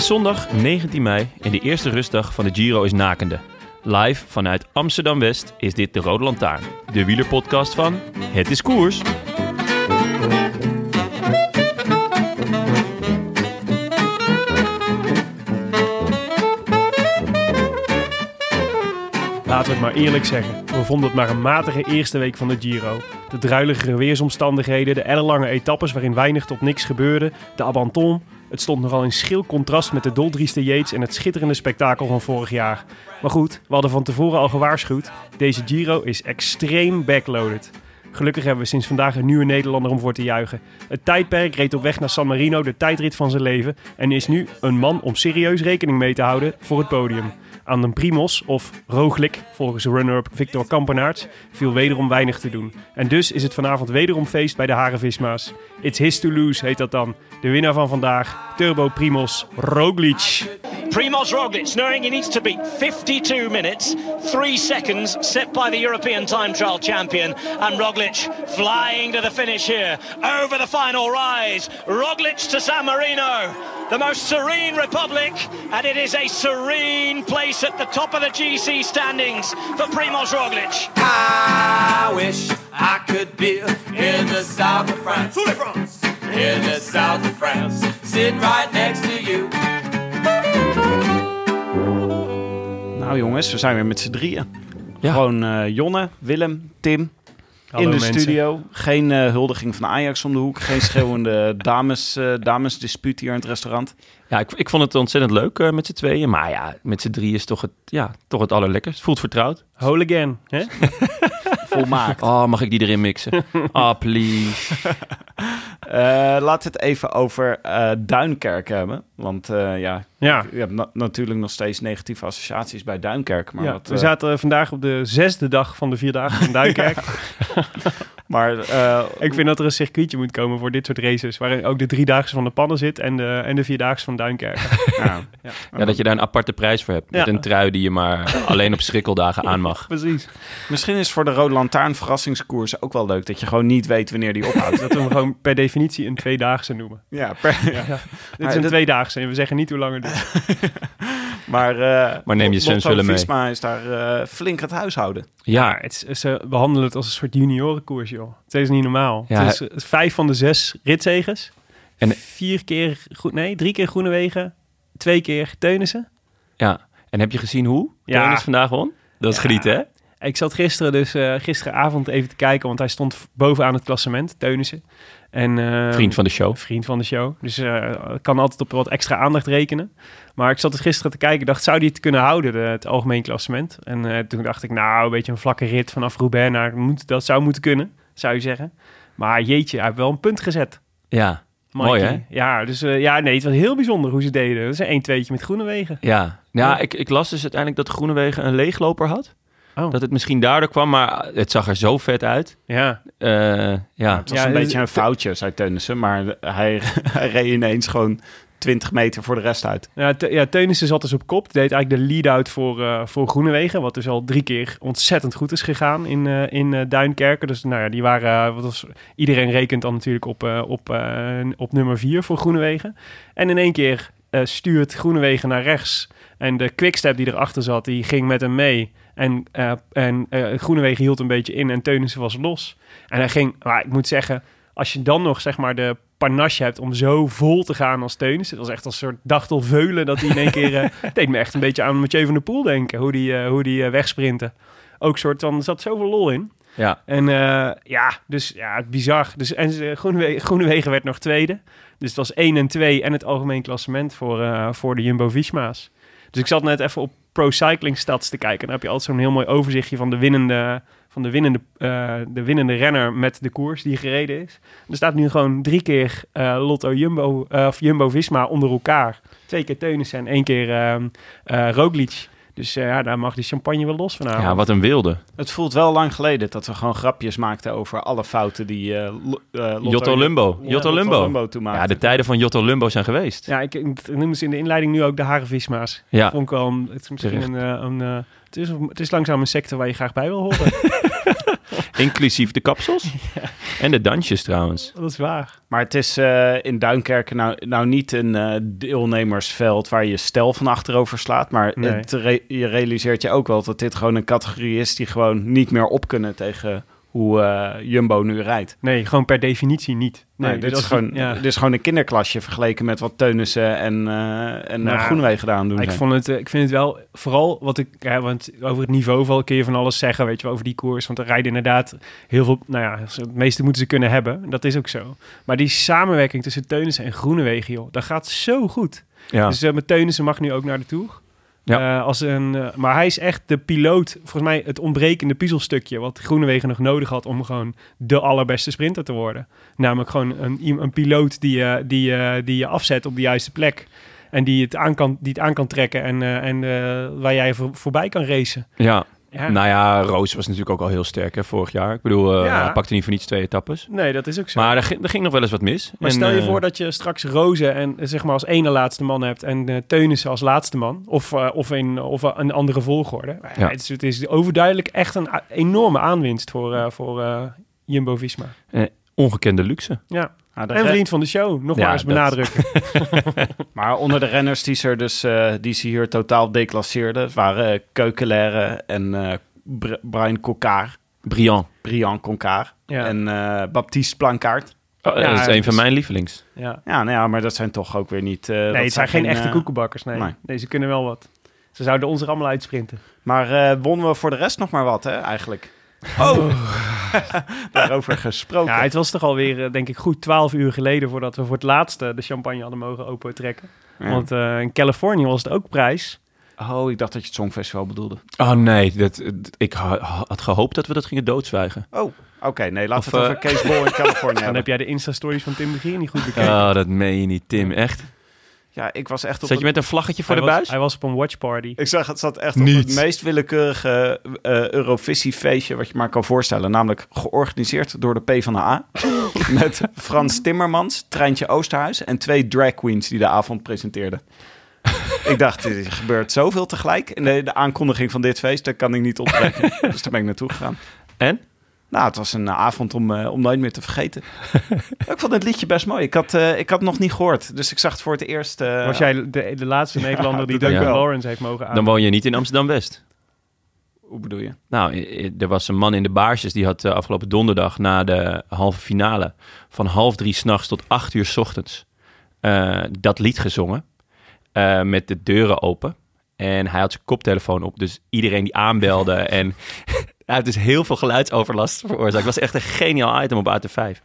Is zondag 19 mei en de eerste rustdag van de Giro is nakende. Live vanuit Amsterdam-West is dit de Rode Lantaarn, de wielerpodcast van Het is Koers. Laten we het maar eerlijk zeggen. We vonden het maar een matige eerste week van de Giro. De druiligere weersomstandigheden, de ellenlange etappes waarin weinig tot niks gebeurde, de abandon. Het stond nogal in schil contrast met de doldrieste Yates en het schitterende spektakel van vorig jaar. Maar goed, we hadden van tevoren al gewaarschuwd. Deze Giro is extreem backloaded. Gelukkig hebben we sinds vandaag een nieuwe Nederlander om voor te juichen. Het tijdperk reed op weg naar San Marino de tijdrit van zijn leven en is nu een man om serieus rekening mee te houden voor het podium. Aan de Primos, of Roglic, volgens runner-up Victor Kampenaerts, viel wederom weinig te doen. En dus is het vanavond wederom feest bij de Harenvisma's. It's his to lose heet dat dan. De winnaar van vandaag, Turbo Primos Roglic. Primoz Roglic knowing he needs to beat 52 minutes, 3 seconds set by the European time trial champion. And Roglic flying to the finish here over the final rise. Roglic to San Marino, the most serene republic. And it is a serene place at the top of the GC standings for Primoz Roglic. I wish I could be in the south of France. In the south of France, sitting right next to you. Nou jongens, we zijn weer met z'n drieën. Ja. Gewoon eh, Jonne, Willem, Tim Hallo, in de mensen. studio. Geen eh, huldiging van Ajax om de hoek. Geen schreeuwende dames, eh damesdispuut hier in het restaurant. Ja, ik, ik vond het ontzettend leuk eh, met z'n tweeën. Maar ja, met z'n drieën is toch het, ja, toch het allerlekkerst. Voelt vertrouwd. Whole again. Hè? Volmaakt. Oh, mag ik die erin mixen? Ah, please. Eh, laten we het even over eh Duinkerk hebben. Want eh, ja, Ja. je hebt na- natuurlijk nog steeds negatieve associaties bij Duinkerk. Maar, ja, wat, we zaten vandaag op de zesde dag van de Vierdaagse in Duinkerk. Maar eh, Ik vind dat er een circuitje moet komen voor dit soort races. Waarin ook de driedaagse van de Pannen zit en de, en de vierdaagse van Duinkerk. ja, Ja, dat je daar een aparte prijs voor hebt. Met Ja. een trui die je maar alleen op schrikkeldagen aan mag. Precies. misschien is voor de Rode Lantaarn verrassingskoers ook wel leuk. Dat je gewoon niet weet wanneer die ophoudt. Dat we hem gewoon per definitie een tweedaagse noemen. ja, per, ja. Dit is een dit- tweedaagse en we zeggen niet hoe lang het duurt. Maar, eh, Maar neem je Lotto zwemspullen mee. Visma is daar eh, flink het huishouden. Ja, Het is, ze behandelen het als een soort juniorenkoers, joh. Het is niet normaal. Ja, het is eh, vijf van de zes ritzegers. En- vier keer, goed, nee, drie keer Groenewegen. Twee keer Teunissen. ja. En heb je gezien hoe Ja. Vandaag won? Dat is Ja. genieten, hè? Ik zat gisteren dus, eh, gisteravond even te kijken, want hij stond bovenaan het klassement, Teunissen. En, eh, Vriend van de show. vriend van de show. Dus eh kan altijd op wat extra aandacht rekenen. Maar ik zat dus gisteren te kijken, dacht, zou die het kunnen houden, de- het algemeen klassement? En toen dacht ik, nou, een beetje een vlakke rit vanaf Roubaix naar, moet, dat zou moeten kunnen, zou je zeggen. Maar jeetje, hij heeft wel een punt gezet. Ja, Mikey. Mooi, hè? Ja, dus eh, ja, nee, het was heel bijzonder hoe ze deden. Dat is een 1-2'tje met Groenewegen. ja. Ja, Ja. Ik, ik las dus uiteindelijk dat Groenewegen een leegloper had. Oh. Dat het misschien daardoor kwam, maar het zag er zo vet uit. Ja, Eh, ja. Het was Ja, een beetje een foutje, zei Teunissen. Maar hij, hij reed ineens gewoon 20 meter voor de rest uit. Ja, ja Teunissen zat dus op kop. Deed eigenlijk de lead-out voor, eh voor Groenewegen. Wat dus al drie keer ontzettend goed is gegaan in, eh, in eh, Duinkerken. Dus nou ja, die waren... wat iedereen rekent dan natuurlijk op, op, op nummer vier voor Groenewegen. En in één keer stuurt Groenewegen naar rechts. En de quickstep die erachter zat, die ging met hem mee. En, en Groenewegen hield een beetje in en Teunissen was los. En hij ging... Maar ik moet zeggen, als je dan nog zeg maar de panache hebt om zo vol te gaan als Teunis. Het was echt als een soort dachtelveulen dat hij in één keer... eh, deed me echt een beetje aan Mathieu van der Poel denken, hoe die, eh, hoe die eh, wegsprinten. Ook soort van, er zat zoveel lol in. Ja. En ja, dus ja, bizar. Dus, en uh, Groenewegen, Groenewegen werd nog tweede. Dus het was 1 en 2 en het algemeen klassement voor, uh, voor de Jumbo-Visma's. Dus ik zat net even op Pro Cycling Stats te kijken. Dan heb je altijd zo'n heel mooi overzichtje van de winnende, van de winnende, uh, de winnende renner met de koers die gereden is. Er staat nu gewoon drie keer uh, Lotto Jumbo, uh, of Jumbo-Visma onder elkaar. Twee keer Teunissen en één keer Roglic. Dus uh, ja, daar mag die champagne wel los vanavond. Ja, wat een wilde. Het voelt wel lang geleden dat we gewoon grapjes maakten over alle fouten die uh, uh, Jotto Lumbo. Ja, Jotto Lumbo. Lumbo toen maakte. Ja, de tijden van Jotto Lumbo zijn geweest. Ja, ik, ik noemde ze in de inleiding nu ook de Harenvisma's. Ja. Vond ik wel een, het is misschien een, een, een het, is, het is langzaam een secte waar je graag bij wil horen. Inclusief de kapsels. ja. En de dansjes trouwens. Dat is waar. Maar het is uh, in Duinkerken nou, nou niet een uh, deelnemersveld waar je stel van achterover slaat. Maar Nee. het re- je realiseert je ook wel dat dit gewoon een categorie is die gewoon niet meer op kunnen tegen hoe uh, Jumbo nu rijdt. Nee, gewoon per definitie niet. Nee, Nee, dit, is gewoon, ja. dit is gewoon een kinderklasje vergeleken met wat Teunissen en, eh en Nou, nou, Groenewegen gedaan doen Ik, zijn. vond het, eh, ik vind het wel, vooral wat ik, ja, want over het niveau val kun je van alles zeggen, weet je wel, over die koers. Want er rijden inderdaad heel veel, nou ja, het meeste moeten ze kunnen hebben. Dat is ook zo. Maar die samenwerking tussen Teunissen en Groenewegen, joh, dat gaat zo goed. Ja. Dus uh, met Teunissen mag nu ook naar de Tour. Ja. Eh, als een, eh, maar hij is echt de piloot, volgens mij het ontbrekende puzzelstukje wat Groenewegen nog nodig had om gewoon de allerbeste sprinter te worden. Namelijk gewoon een, een piloot die, je die, eh, die je afzet op de juiste plek. En die het aan kan, die het aan kan trekken en, en waar jij voor, voorbij kan racen. ja. Ja. Nou ja, Roos was natuurlijk ook al heel sterk hè, vorig jaar. Ik bedoel, eh, Ja. hij pakte niet voor niets twee etappes. nee, dat is ook zo. Maar er ging, er ging nog wel eens wat mis. Maar En, stel je eh, voor dat je straks Rozen en eh, zeg maar als ene laatste man hebt en eh Teunissen als laatste man. Of, of, een, of een andere volgorde. Ja. Het, is, het is overduidelijk echt een enorme aanwinst voor, voor Jumbo-Visma. Ongekende luxe. Ja, De en vriend van de show. Nog Ja, maar eens dat- benadrukken. Maar onder de renners die ze, dus, eh, die ze hier totaal declasseerden, waren uh, Keukelaire en eh, Br- Brian Briand. Brian Coccard Ja. en eh, Baptiste Plankaart. Oh, Ja, dat is een dus- van mijn lievelings. ja. Ja, nou ja, maar dat zijn toch ook weer niet... eh, dat Nee, het zijn geen echte eh, koekenbakkers. Nee. nee. nee, ze kunnen wel wat. Ze zouden ons er allemaal uitsprinten. Maar eh, wonnen we voor de rest nog maar wat, hè, eigenlijk? Oh! Daarover gesproken. Ja, het was toch alweer, eh, denk ik, goed 12 uur geleden voordat we voor het laatste de champagne hadden mogen opentrekken. Ja. Want eh, in Californië was het ook prijs. Oh, ik dacht dat je het Songfestival bedoelde. Oh nee, dat, ik ha- had gehoopt dat we dat gingen doodzwijgen. Oh, oké. nee, laten we het over eh, Kees Bol in Californië Dan heb jij de Insta-stories van Tim de Gier niet goed bekeken. Oh, dat meen je niet, Tim. Echt? Ja, ik was echt op Zat je met een vlaggetje voor hij, de was, buis? hij was op een watchparty. Ik zag het zat echt op het meest willekeurige eh Eurovisie-feestje wat je maar kan voorstellen. Namelijk georganiseerd door de PvdA. met Frans Timmermans, Treintje Oosterhuis en twee drag queens die de avond presenteerden. ik dacht, er gebeurt zoveel tegelijk. En de, de aankondiging van dit feest, daar kan ik niet ontbreken. dus daar ben ik naartoe gegaan. En? Nou, het was een eh, avond om, eh, om nooit meer te vergeten. ik vond het liedje best mooi. Ik had, eh, ik had het nog niet gehoord. Dus ik zag het voor het eerst. was jij de, de laatste Nederlander die Duncan. Lawrence heeft mogen aan? Dan woon je niet in Amsterdam-West. Hoe bedoel je? Nou, er was een man in de baarsjes die had afgelopen donderdag na de halve finale van half drie s'nachts tot acht uur 's ochtends eh, dat lied gezongen eh, met de deuren open. En hij had zijn koptelefoon op, dus iedereen die aanbelde en hij heeft dus heel veel geluidsoverlast veroorzaakt. Het was echt een geniaal item op AT5.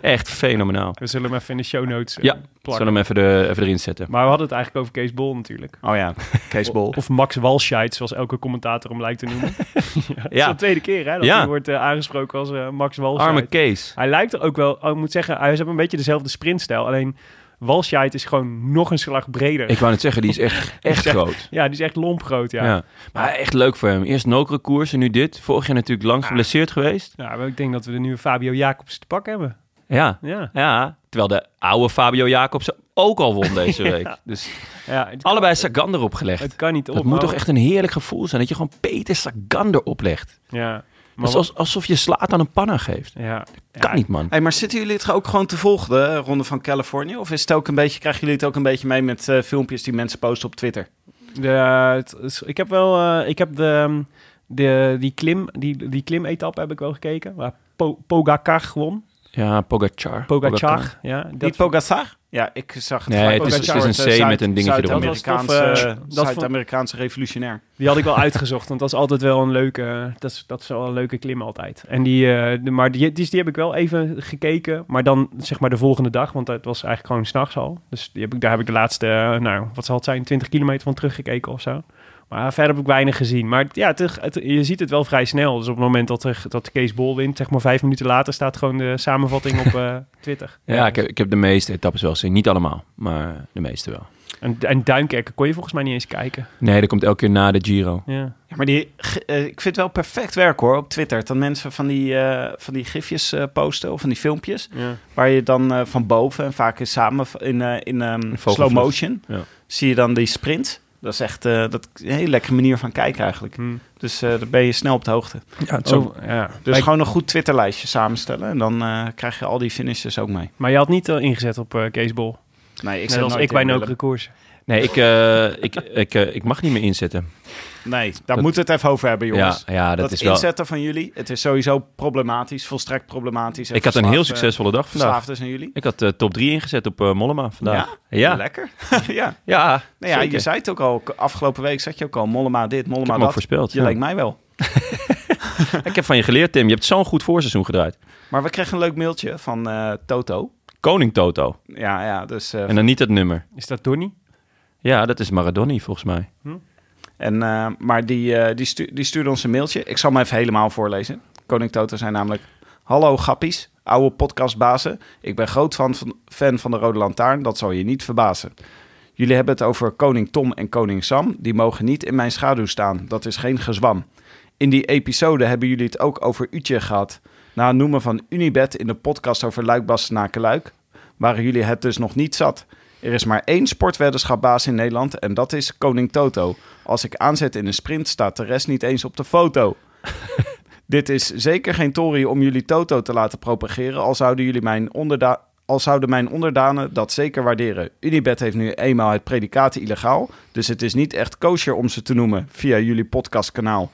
Echt fenomenaal. We zullen hem even in de show notes eh, Ja, plakken. Zullen we hem even, de, even erin zetten? Maar we hadden het eigenlijk over Kees Bol natuurlijk. Oh ja, Kees Bol. Of Max Walscheid, zoals elke commentator hem lijkt te noemen. ja, Het is de tweede keer hè, dat Ja. hij wordt eh, aangesproken als eh, Max Walscheid. Arme Kees. Hij lijkt er ook wel, oh, ik moet zeggen, hij heeft een beetje dezelfde sprintstijl. Alleen Walscheid is gewoon nog een slag breder. Ik wou net zeggen, die is echt, echt Ja. groot. Ja, die is echt lomp groot, ja. Ja. ja. Maar echt leuk voor hem. Eerst koers en nu dit. Vorig jaar natuurlijk lang geblesseerd geweest. maar ik denk dat we de nieuwe Fabio Jacobs te pakken hebben. Ja. Ja, Ja, terwijl de oude Fabio Jacobsen ook al won deze week. Dus ja het, allebei Sagan erop gelegd. het kan niet op. dat moet toch echt een heerlijk gevoel zijn dat je gewoon Peter Sagan erop legt. Ja, Maar maar alsof, alsof je slaat aan een panna geeft. Ja, Kan ja, niet, man. Hey, maar zitten jullie het ook gewoon te volgen, de Ronde van Californië? Of is het ook een beetje, krijgen jullie het ook een beetje mee met eh, filmpjes die mensen posten op Twitter? Het is- ik heb wel, eh, ik heb de, ehm, de, die klim, die, die klim-etappe heb ik wel gekeken, waar po, Pogacar won. Ja, Pogacar. Pogacar. Ja, Niet dat Pogacar? Ja, ik zag het. Nee, het is- het is een C Zuid- met een dingetje. Zuid-Amerikaanse dat Zuid-Amerikaanse revolutionair. Die had ik wel uitgezocht, want dat is altijd wel een leuke, dat is, dat is wel een leuke klim altijd. En die, eh, de, maar die, die, die heb ik wel even gekeken, maar dan zeg maar de volgende dag, want het was eigenlijk gewoon s'nachts al. Dus die heb ik, daar heb ik de laatste, eh, nou, wat zal het zijn, 20 kilometer van teruggekeken of zo. Maar verder heb ik weinig gezien. Maar ja, het, het- je ziet het wel vrij snel. Dus op het moment dat, er, dat Kees Bol wint, zeg maar vijf minuten later, staat gewoon de samenvatting op eh, Twitter. Ja, ik heb, ik heb de meeste etappes wel gezien. Niet allemaal, maar de meeste wel. En, en Duinkerken kon je volgens mij niet eens kijken. Nee, dat komt elke keer na de Giro. Ja. Ja, maar die, eh, ik vind het wel perfect werk hoor op Twitter. Dat mensen van die, eh, van die gifjes eh, posten of van die filmpjes. Ja. Waar je dan eh, van boven en vaak is samen in, eh, in ehm, vogelvlucht. slow motion Ja. zie je dan die sprint. Dat is echt eh, dat een hele lekkere manier van kijken eigenlijk. Hm. Dus eh dan ben je snel op de hoogte. Ja, het Oh, ja. Dus Maar- gewoon een goed Twitterlijstje samenstellen. En dan eh, krijg je al die finishes ook mee. Maar je had niet ingezet op eh Bol. Nee, ik Net als nooit ik bij Nokere. Koers. Nee, ik, eh, ik, ik, eh, ik mag niet meer inzetten. Nee, daar Dat- moeten we het even over hebben, jongens. Ja, ja dat, dat is wel... inzetten van jullie, het is sowieso problematisch, volstrekt problematisch. En Ik had een heel succesvolle dag vandaag. Verslaafd is aan jullie. Ik had eh, top 3 ingezet op Mollema vandaag. Ja? Lekker. ja. Ja, Nou ja, je zei het ook al, afgelopen week zat je ook al, Mollema dit, Ik heb Mollema dat. voorspeld. Je ja. lijkt mij wel. Ik heb van je geleerd, Tim. Je hebt zo'n goed voorseizoen gedraaid. Maar we kregen een leuk mailtje van eh, Toto. Koning Toto. Ja, ja, dus... eh, En dan niet het nummer. Is dat Donny? Ja, dat is Maradoni volgens mij. En, eh, maar die, eh, die, stu- die stuurde ons een mailtje. Ik zal hem even helemaal voorlezen. Koning Toto zei namelijk... Hallo grappies, oude podcastbazen. Ik ben groot fan van, fan van de Rode Lantaarn. Dat zal je niet verbazen. Jullie hebben het over koning Tom en koning Sam. Die mogen niet in mijn schaduw staan. Dat is geen gezwam. In die episode hebben jullie het ook over Utje gehad. Na het noemen van Unibet in de podcast over Luik Luik waren jullie het dus nog niet zat. Er is maar één sportweddenschapbaas in Nederland en dat is Koning Toto. Als ik aanzet in een sprint staat de rest niet eens op de foto. Dit is zeker geen tory om jullie Toto te laten propageren, al zouden, jullie mijn onderda al zouden mijn onderdanen dat zeker waarderen. Unibet heeft nu eenmaal het predicaat illegaal, dus het is niet echt kosher om ze te noemen via jullie podcastkanaal.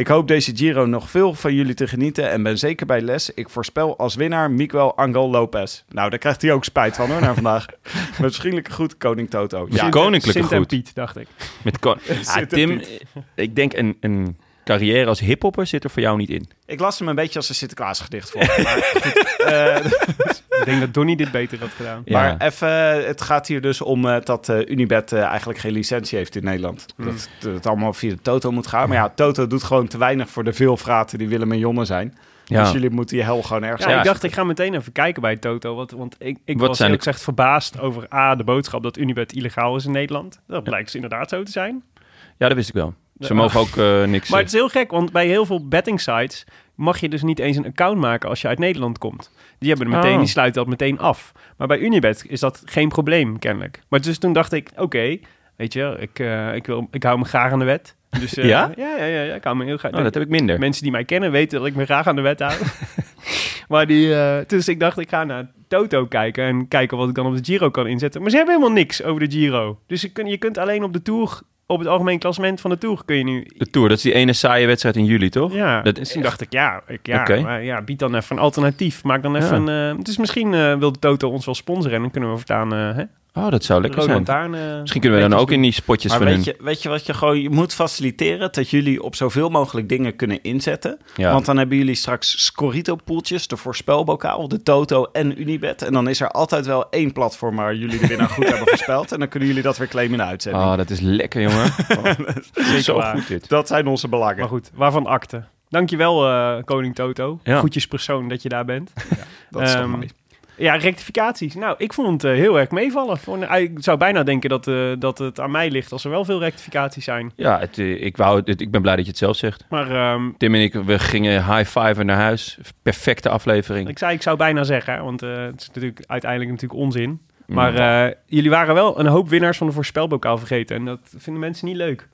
Ik hoop deze Giro nog veel van jullie te genieten en ben zeker bij les. Ik voorspel als winnaar Miguel Angel Lopez. Nou, daar krijgt hij ook spijt van hoor, naar vandaag. Met vriendelijke groet, koning Toto. Ja, koninklijke Sint en goed. Piet, dacht ik. Met kon- Ah, Tim, Piet. ik denk een, een carrière als hiphopper zit er voor jou niet in. Ik las hem een beetje als een Sinterklaas gedicht voor. Maar, goed, eh, Ik denk dat Donny dit beter had gedaan. Ja. maar even, het gaat hier dus om eh, dat eh, Unibet eigenlijk geen licentie heeft in Nederland. Hmm. Dat, dat het allemaal via de Toto moet gaan. Maar ja, Toto doet gewoon te weinig voor de veel vraten die Willem en Jonne zijn. Ja. Dus jullie moeten die hel gewoon ergens Ja, Ja. ik dacht, ik ga meteen even kijken bij Toto. Want, want ik, ik Wat was zijn ook de- gezegd verbaasd over A, de boodschap dat Unibet illegaal is in Nederland. Dat blijkt dus inderdaad zo te zijn. ja, dat wist ik wel. Ze mogen ook eh, niks... Maar het is heel gek, want bij heel veel betting sites mag je dus niet eens een account maken als je uit Nederland komt. Die hebben er meteen, Oh. die sluiten dat meteen af. Maar bij Unibet is dat geen probleem, kennelijk. Maar dus toen dacht ik, oké, weet je, ik, eh, ik, wil, ik hou me graag aan de wet. Dus, eh, Ja? Ja, ja, ja, ja, ik hou me heel graag. oh, dat heb ik minder. Mensen die mij kennen weten dat ik me graag aan de wet hou. maar die, dus ik dacht, ik ga naar Toto kijken en kijken wat ik dan op de Giro kan inzetten. Maar ze hebben helemaal niks over de Giro. Dus je kunt, je kunt alleen op de Tour, op het algemeen klassement van de Tour, kun je nu... De Tour, dat is die ene saaie wedstrijd in juli, toch? Ja, Dat dus is toen dacht ik, ja, ik, ja, maar ja, bied dan even een alternatief. Maak dan even een... eh, dus misschien eh, wil de Toto ons wel sponsoren en dan kunnen we voortaan eh hè, Oh, dat zou lekker zijn. Lantaarn... eh, Misschien kunnen we dan ook in die spotjes Maar van weet hun... je, weet je wat je gewoon... Je moet faciliteren dat jullie op zoveel mogelijk dingen kunnen inzetten. Ja. Want dan hebben jullie straks Scorito-poeltjes, de voorspelbokaal, de Toto en Unibet. En dan is er altijd wel één platform waar jullie de winnaar goed hebben voorspeld. En dan kunnen jullie dat weer claimen in de uitzending. Oh, dat is lekker, jongen. Oh, zo waar. goed dit. Dat zijn onze belangen. Maar goed, waarvan akte? Dankjewel, eh koning Toto. Ja. Goedjespersoon dat je daar bent. Dat is toch mooi. Ja, rectificaties. Nou, ik vond het eh, heel erg meevallen. Een- Ik zou bijna denken dat, eh, dat het aan mij ligt als er wel veel rectificaties zijn. Ja, het, eh, ik, wou, het, ik ben blij dat je het zelf zegt. Maar ehm, Tim en ik, we gingen high five naar huis. Perfecte aflevering. ik, zei, ik zou bijna zeggen, want het is natuurlijk uiteindelijk natuurlijk onzin. Maar eh, jullie waren wel een hoop winnaars van de voorspelbokaal vergeten. En dat vinden mensen niet leuk.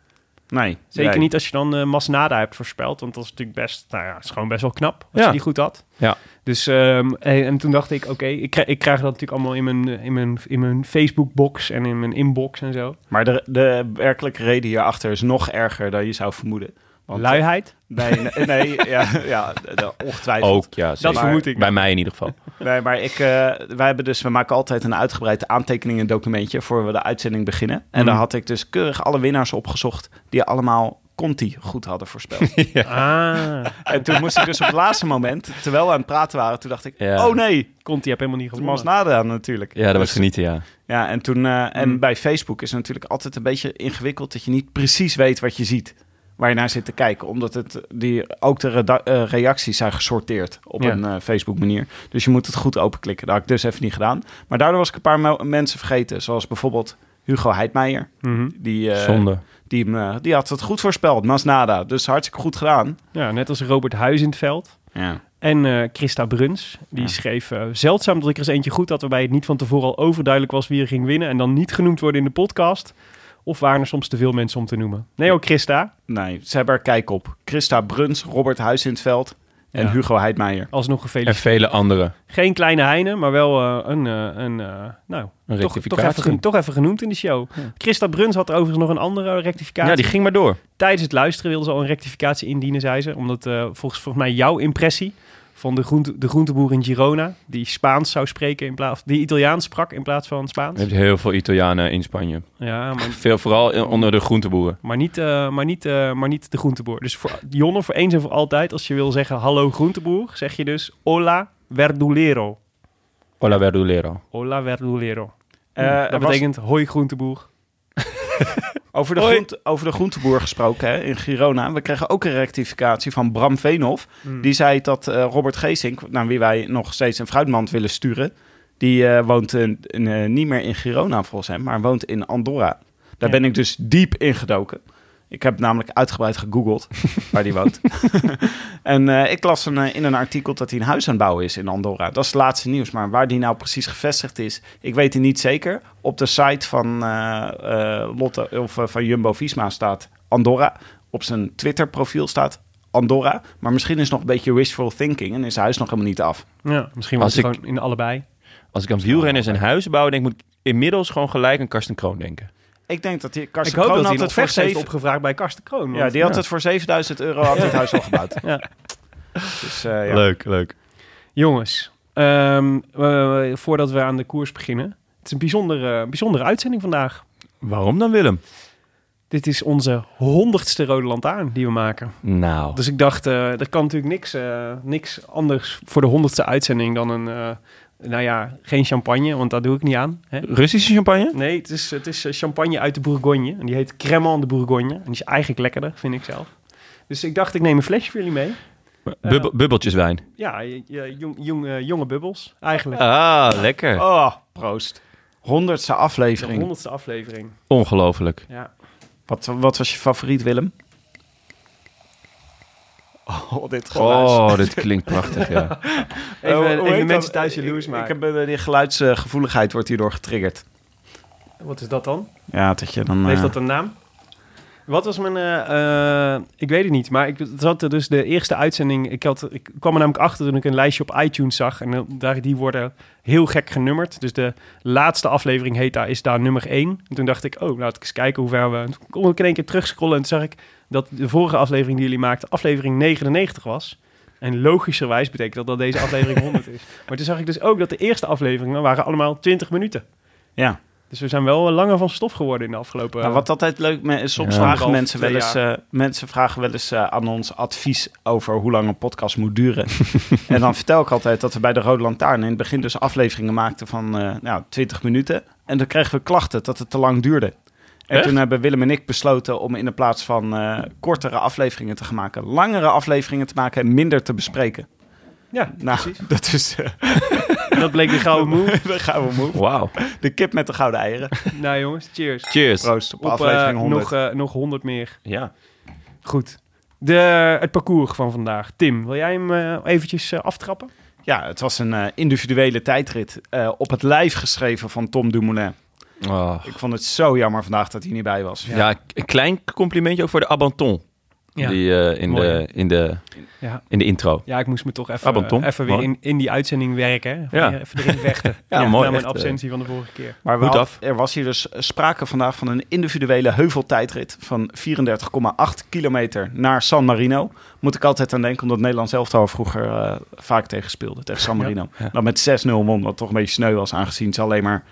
Nee. Zeker nee. niet als je dan eh Masnada hebt voorspeld. Want dat is natuurlijk best, nou ja, is gewoon best wel knap als Ja. je die goed had. Ja. Dus, ehm, en, en toen dacht ik, oké, ik, krijg, ik krijg dat natuurlijk allemaal in mijn, in mijn, in mijn Facebook-box en in mijn inbox en zo. Maar de, de werkelijke reden hierachter is nog erger dan je zou vermoeden. Want- Luiheid? Nee, nee, nee ja, ja, de- ongetwijfeld. Ook, ja. Dat vermoed ik. Bij mij in ieder geval. Nee, maar ik, eh, wij hebben dus, we maken altijd een uitgebreid aantekeningen documentje voor we de uitzending beginnen. En Mhm. daar had ik dus keurig alle winnaars opgezocht die allemaal Conti goed hadden voorspeld. Ah, en toen moest ik dus op het laatste moment, terwijl we aan het praten waren, toen dacht ik, Ja. oh nee, Conti heb helemaal niet het gewonnen. Masnada natuurlijk. Ja, dat was Dus- genieten, ja. Ja, en toen, eh, en Mm. bij Facebook is het natuurlijk altijd een beetje ingewikkeld dat je niet precies weet wat je ziet. Waar je naar zit te kijken. Omdat het die, ook de eh, reacties zijn gesorteerd op Ja. een eh, Facebook manier. Dus je moet het goed openklikken. Dat had ik dus even niet gedaan. Maar daardoor was ik een paar mensen vergeten. Zoals bijvoorbeeld Hugo Heidmeijer. Mhm. Die, eh, Zonde. die, die had het goed voorspeld. Masnada. Dus hartstikke goed gedaan. Ja, net als Robert Huis in het veld. Ja. En eh, Christa Bruns, die Ja. schreef zeldzaam dat ik er eens eentje goed had... waarbij het niet van tevoren al overduidelijk was wie er ging winnen... en dan niet genoemd worden in de podcast. Of waren er soms te veel mensen om te noemen? Nee, ook Christa. Nee, ze hebben er kijk op. Christa Bruns, Robert Huis in het veld. En Ja. Hugo Heidmeijer. Alsnog En gefeliciteerd. vele anderen. Geen kleine Heine, maar wel eh, een, eh, een eh, nou, Een toch, toch, rectificatie. even, toch even genoemd in de show. Christa Bruns had er overigens nog een andere rectificatie. Ja, die ging maar door. Tijdens het luisteren wilde ze al een rectificatie indienen, zei ze. Omdat eh, volgens, volgens mij jouw impressie van de, groente, de groenteboer in Girona... die Spaans zou spreken in plaats... die Italiaans sprak in plaats van Je Spaans. hebt heel veel Italianen in Spanje. Ja, maar, Veel, vooral onder de groenteboeren. maar, niet, eh, maar, niet, eh, maar niet de groenteboer. Dus voor Jonne, voor eens en voor altijd... als je wil zeggen hallo groenteboer... zeg je dus hola verdulero. Hola verdulero. Hola verdulero. Eh, dat was- betekent hoi groenteboer. Over de, groente, over de groenteboer gesproken hè, in Girona. We kregen ook een rectificatie van Bram Veenhoff. Hmm. Die zei dat eh, Robert Geesink, naar wie wij nog steeds een fruitmand willen sturen... die eh, woont eh, in, niet meer in Girona volgens hem, maar woont in Andorra. Daar Ja. ben ik dus diep ingedoken. Ik heb namelijk uitgebreid gegoogeld waar die woont. en eh, ik las een, eh, in een artikel dat hij een huis aan het bouwen is in Andorra. Dat is het laatste nieuws. Maar waar die nou precies gevestigd is, ik weet het niet zeker. Op de site van, eh, eh, Lotte, of, van Jumbo-Visma staat Andorra. Op zijn Twitter-profiel staat Andorra. Maar misschien is het nog een beetje wishful thinking en is zijn huis nog helemaal niet af. Ja, misschien was het ik- gewoon in allebei. Als ik aan wielrenners en huizen bouw, denk ik, moet ik inmiddels gewoon gelijk aan Karsten Kroon denken. Ik denk dat die Ik Karsten hoop Kroon had het voor vers heeft zeven... opgevraagd bij Karsten Kroon. Ja, die had Ja. het voor 7000 euro had het huis al gebouwd. Ja. Dus, eh, ja. Leuk, leuk. Jongens, ehm, eh, voordat we aan de koers beginnen. Het is een bijzondere, bijzondere uitzending vandaag. Waarom dan Willem? Dit is onze honderdste Rode Lantaarn die we maken. Nou, Dus ik dacht, eh er kan natuurlijk niks, eh, niks anders voor de honderdste uitzending dan een... eh, nou ja, geen champagne, want daar doe ik niet aan. Hè? Russische champagne? Nee, het is, het is eh, champagne uit de Bourgogne. En die heet Cremant de Bourgogne. En die is eigenlijk lekkerder, vind ik zelf. Dus ik dacht, ik neem een flesje voor jullie mee. Bubbel- bubbeltjeswijn. Ja, je- je- jong, jong, eh, jonge bubbels, eigenlijk. Ah, lekker. Oh, proost. Honderdste De aflevering. honderdste aflevering. Ongelooflijk. Ja. Wat, wat was je favoriet, Willem? Oh, dit geluid. Oh, dit klinkt prachtig, ja. Even, Oh, hoe even heet mensen dat? thuis jaloers Ik- maken. Ik heb eh, die geluidsgevoeligheid wordt hierdoor getriggerd. Wat is dat dan? Ja, dat je dan... Heeft eh, dat een naam? Wat was mijn... eh, eh, ik weet het niet, maar ik het zat er dus de eerste uitzending... Ik, had, ik kwam er namelijk achter toen ik een lijstje op iTunes zag. En daar, die worden heel gek genummerd. Dus de laatste aflevering heet daar, is daar nummer 1. En toen dacht ik, oh, laat ik eens kijken hoe ver we... En toen kon ik in één keer terugscrollen en toen zag ik... dat de vorige aflevering die jullie maakten aflevering 99 was. En logischerwijs betekent dat dat deze aflevering 100 is. Maar toen zag ik dus ook dat de eerste afleveringen waren allemaal 20 minuten. Ja, Dus we zijn wel langer van stof geworden in de afgelopen... nou, wat altijd leuk is, soms Ja. vragen mensen wel eens, eh, mensen vragen wel eens eh, aan ons advies over hoe lang een podcast moet duren. en dan vertel ik altijd dat we bij de Rode Lantaarn in het begin dus afleveringen maakten van eh nou, 20 minuten. En dan kregen we klachten dat het te lang duurde. En Echt? toen hebben Willem en ik besloten om in de plaats van eh, kortere afleveringen te gaan maken, langere afleveringen te maken en minder te bespreken. Ja, Nou, precies. dat is... eh, Dat bleek de gouden move. gaan we move. Wauw. De kip met de gouden eieren. nou jongens, cheers. Cheers. Proost op, Op aflevering eh, 100. nog, eh, nog 100 meer. Ja. Goed. De, het parcours van vandaag. Tim, wil jij hem eh, eventjes eh, aftrappen? Ja, het was een eh, individuele tijdrit eh, op het lijf geschreven van Tom Dumoulin. Oh. Ik vond het zo jammer vandaag dat hij niet bij was. Ja, een klein complimentje ook voor de Abanton. Ja. Die, eh, in, Mooi, de, in, de, Ja. in de intro. Ja, ik moest me toch even, even weer in, in die uitzending werken. Hè? Ja. Even erin vechten. Ja, mooi, Na mijn eh. absentie van de vorige keer. Maar af. er was hier dus sprake vandaag van een individuele heuveltijdrit van 34,8 kilometer naar San Marino. Moet ik altijd aan denken, omdat Nederland zelf al vroeger eh, vaak tegen speelde, tegen San Marino. Ja. Dat met 6-0 won, wat toch een beetje sneu was, aangezien ze alleen maar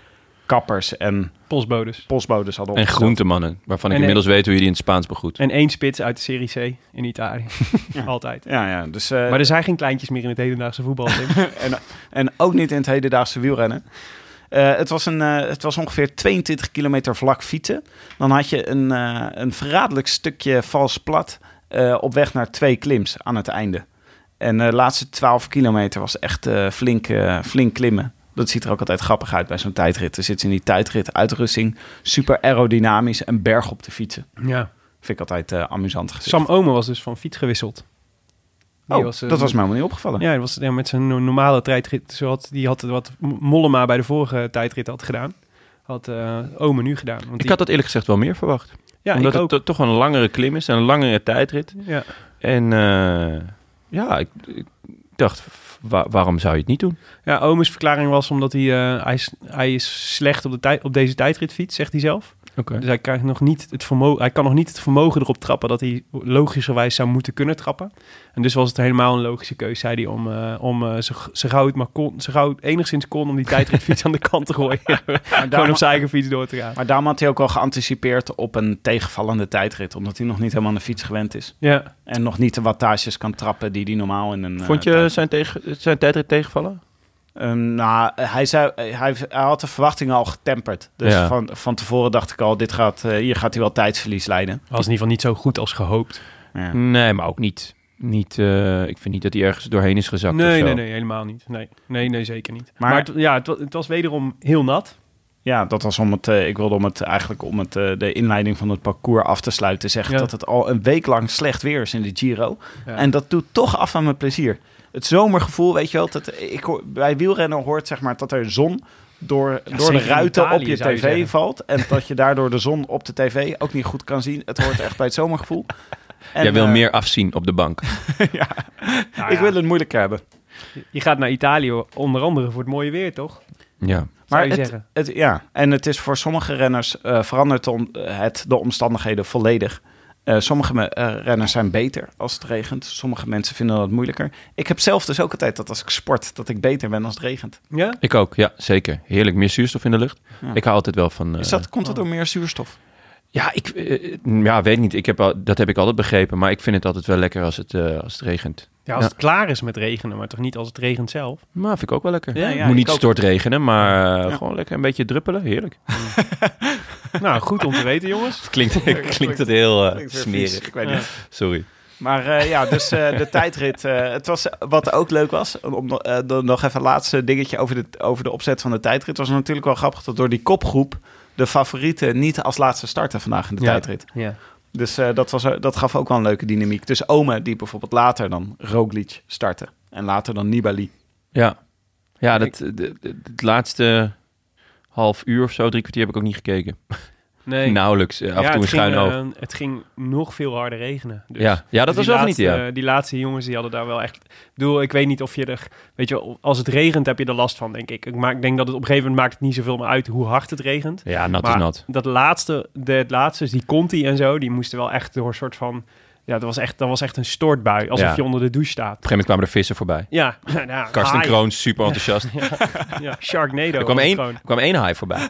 kappers en Postbodes. postbodes hadden En groentemannen, waarvan ik En, inmiddels weet hoe je die in het Spaans begroet. En één spits uit de Serie C in Italië. Altijd. Ja, ja, dus... eh, Maar er zijn geen kleintjes meer in het hedendaagse voetbal. En, en ook niet in het hedendaagse wielrennen. Eh, het, was een, eh, het was ongeveer 22 kilometer vlak fietsen. Dan had je een, eh, een verraderlijk stukje vals plat eh, op weg naar twee klims aan het einde. En eh, de laatste 12 kilometer was echt eh, flink, flink klimmen. Dat ziet er ook altijd grappig uit bij zo'n tijdrit. Er zit in die tijdrit uitrusting, super aerodynamisch en berg op te fietsen. ja. Vind ik altijd eh, amusant gezicht. Sam Omen was dus van fiets gewisseld. Die oh, was, eh, dat was me helemaal niet opgevallen. Ja, hij was ja, met zijn no- normale tijdrit. Zoals, die had wat Mollema bij de vorige tijdrit had gedaan. Had eh Omen nu gedaan. Want Ik die- had dat eerlijk gezegd wel meer verwacht. ja, Omdat ik het to- toch een langere klim is en een langere tijdrit. Ja. En eh, ja, ik, ik dacht, wa- waarom zou je het niet doen? Ja, Omen's verklaring was omdat hij, eh, hij, is, hij is slecht op, de tijd, op deze tijdritfiets, zegt hij zelf. Oké. Dus hij, krijgt nog niet het vermogen, hij kan nog niet het vermogen erop trappen dat hij logischerwijs zou moeten kunnen trappen. En dus was het helemaal een logische keuze, zei hij, om, eh, om eh, zo, zo gauw het maar kon, zo gauw het enigszins kon om die tijdritfiets aan de kant te gooien. Gewoon daarom- op zijn eigen fiets door te gaan. Maar daarom had hij ook al geanticipeerd op een tegenvallende tijdrit. Omdat hij nog niet helemaal aan de fiets gewend is. Ja, En nog niet de wattages kan trappen die hij normaal in een... eh, Vond je tijd- zijn, tegen, zijn tijdrit tegenvallen? Ehm, nou, hij, zei, hij, hij had de verwachtingen al getemperd. Dus Ja. van, van tevoren dacht ik al, dit gaat, eh, hier gaat hij wel tijdsverlies leiden. was in ieder geval niet zo goed als gehoopt. Ja. Nee, maar ook niet. niet eh, ik vind niet dat hij ergens doorheen is gezakt. of Nee, zo. nee, nee, helemaal niet. Nee, nee, nee zeker niet. Maar, Maar- het, ja, het, wa- het was wederom heel nat. Ja, dat was om het. eh, ik wilde om het eigenlijk om het, de inleiding van het parcours af te sluiten. Zeggen Ja. dat het al een week lang slecht weer is in de Giro. Ja. En dat doet toch af aan mijn plezier. Het zomergevoel, weet je wel. Dat, ik hoor, bij wielrennen hoort zeg maar dat er zon door, door de ruiten Italië, op je tv valt. En dat je daardoor de zon op de tv ook niet goed kan zien. Het hoort echt bij het zomergevoel. En, Jij wil eh, meer afzien op de bank. ja. Nou Ik ja, wil het moeilijk hebben. Je gaat naar Italië onder andere voor het mooie weer, toch? Ja. Zou Maar je het, zeggen. het, ja, en het is voor sommige renners eh, verandert de om- het de omstandigheden volledig. Eh, sommige eh, renners zijn beter als het regent. Sommige mensen vinden dat moeilijker. Ik heb zelf dus ook altijd dat als ik sport, dat ik beter ben als het regent. Ja? Ik ook, ja, zeker. Heerlijk, meer zuurstof in de lucht. Ja. Ik hou altijd wel van... eh, Is dat, komt dat door meer zuurstof? Ja, ik eh, ja, weet niet. Ik heb al, dat heb ik altijd begrepen. Maar ik vind het altijd wel lekker als het, eh, als het regent. Ja, als Ja. het klaar is met regenen, maar toch niet als het regent zelf. Maar vind ik ook wel lekker. Ja, ja, Moet niet ook. stortregenen, maar eh, Ja. gewoon lekker een beetje druppelen. Heerlijk. nou, goed om te weten, jongens. Klinkt, klinkt het heel eh, Klinkt smerig. Ik weet Ja. niet. Sorry. Maar eh, ja, dus eh, de tijdrit. eh, het was, wat ook leuk was, om eh, dan nog even een laatste dingetje over de, over de opzet van de tijdrit. was natuurlijk wel grappig dat door die kopgroep de favorieten niet als laatste starten vandaag in de Ja. tijdrit. Ja. Dus eh, dat, was, eh, dat gaf ook wel een leuke dynamiek. Dus Ome, die bijvoorbeeld later dan Roglic startte. En later dan Nibali. Ja, ja dat, de- de- de- het laatste half uur of zo, drie kwartier heb ik ook niet gekeken. Nee. Nauwelijks. eh, Af en Ja, toe een het ging, schuin eh, het ging nog veel harder regenen. Dus, ja. ja, dat dus was wel laatste, ja. Die laatste jongens, die hadden daar wel echt... Ik weet niet of je er... Weet je, als het regent heb je er last van, denk ik. Ik, maak, ik denk dat het op een gegeven moment maakt het niet zoveel meer uit hoe hard het regent. Ja, nat is nat. dat laatste, de, het laatste, dus die Conti en zo, die moesten wel echt door een soort van... Ja, dat was echt, dat was echt een stortbui. Alsof Ja. je onder de douche staat. Op een gegeven moment kwamen er vissen voorbij. Ja, nou, ja, Karsten haaien. Kroon, super enthousiast. Ja, Sharknado. Er kwam één, er kwam één haai voorbij.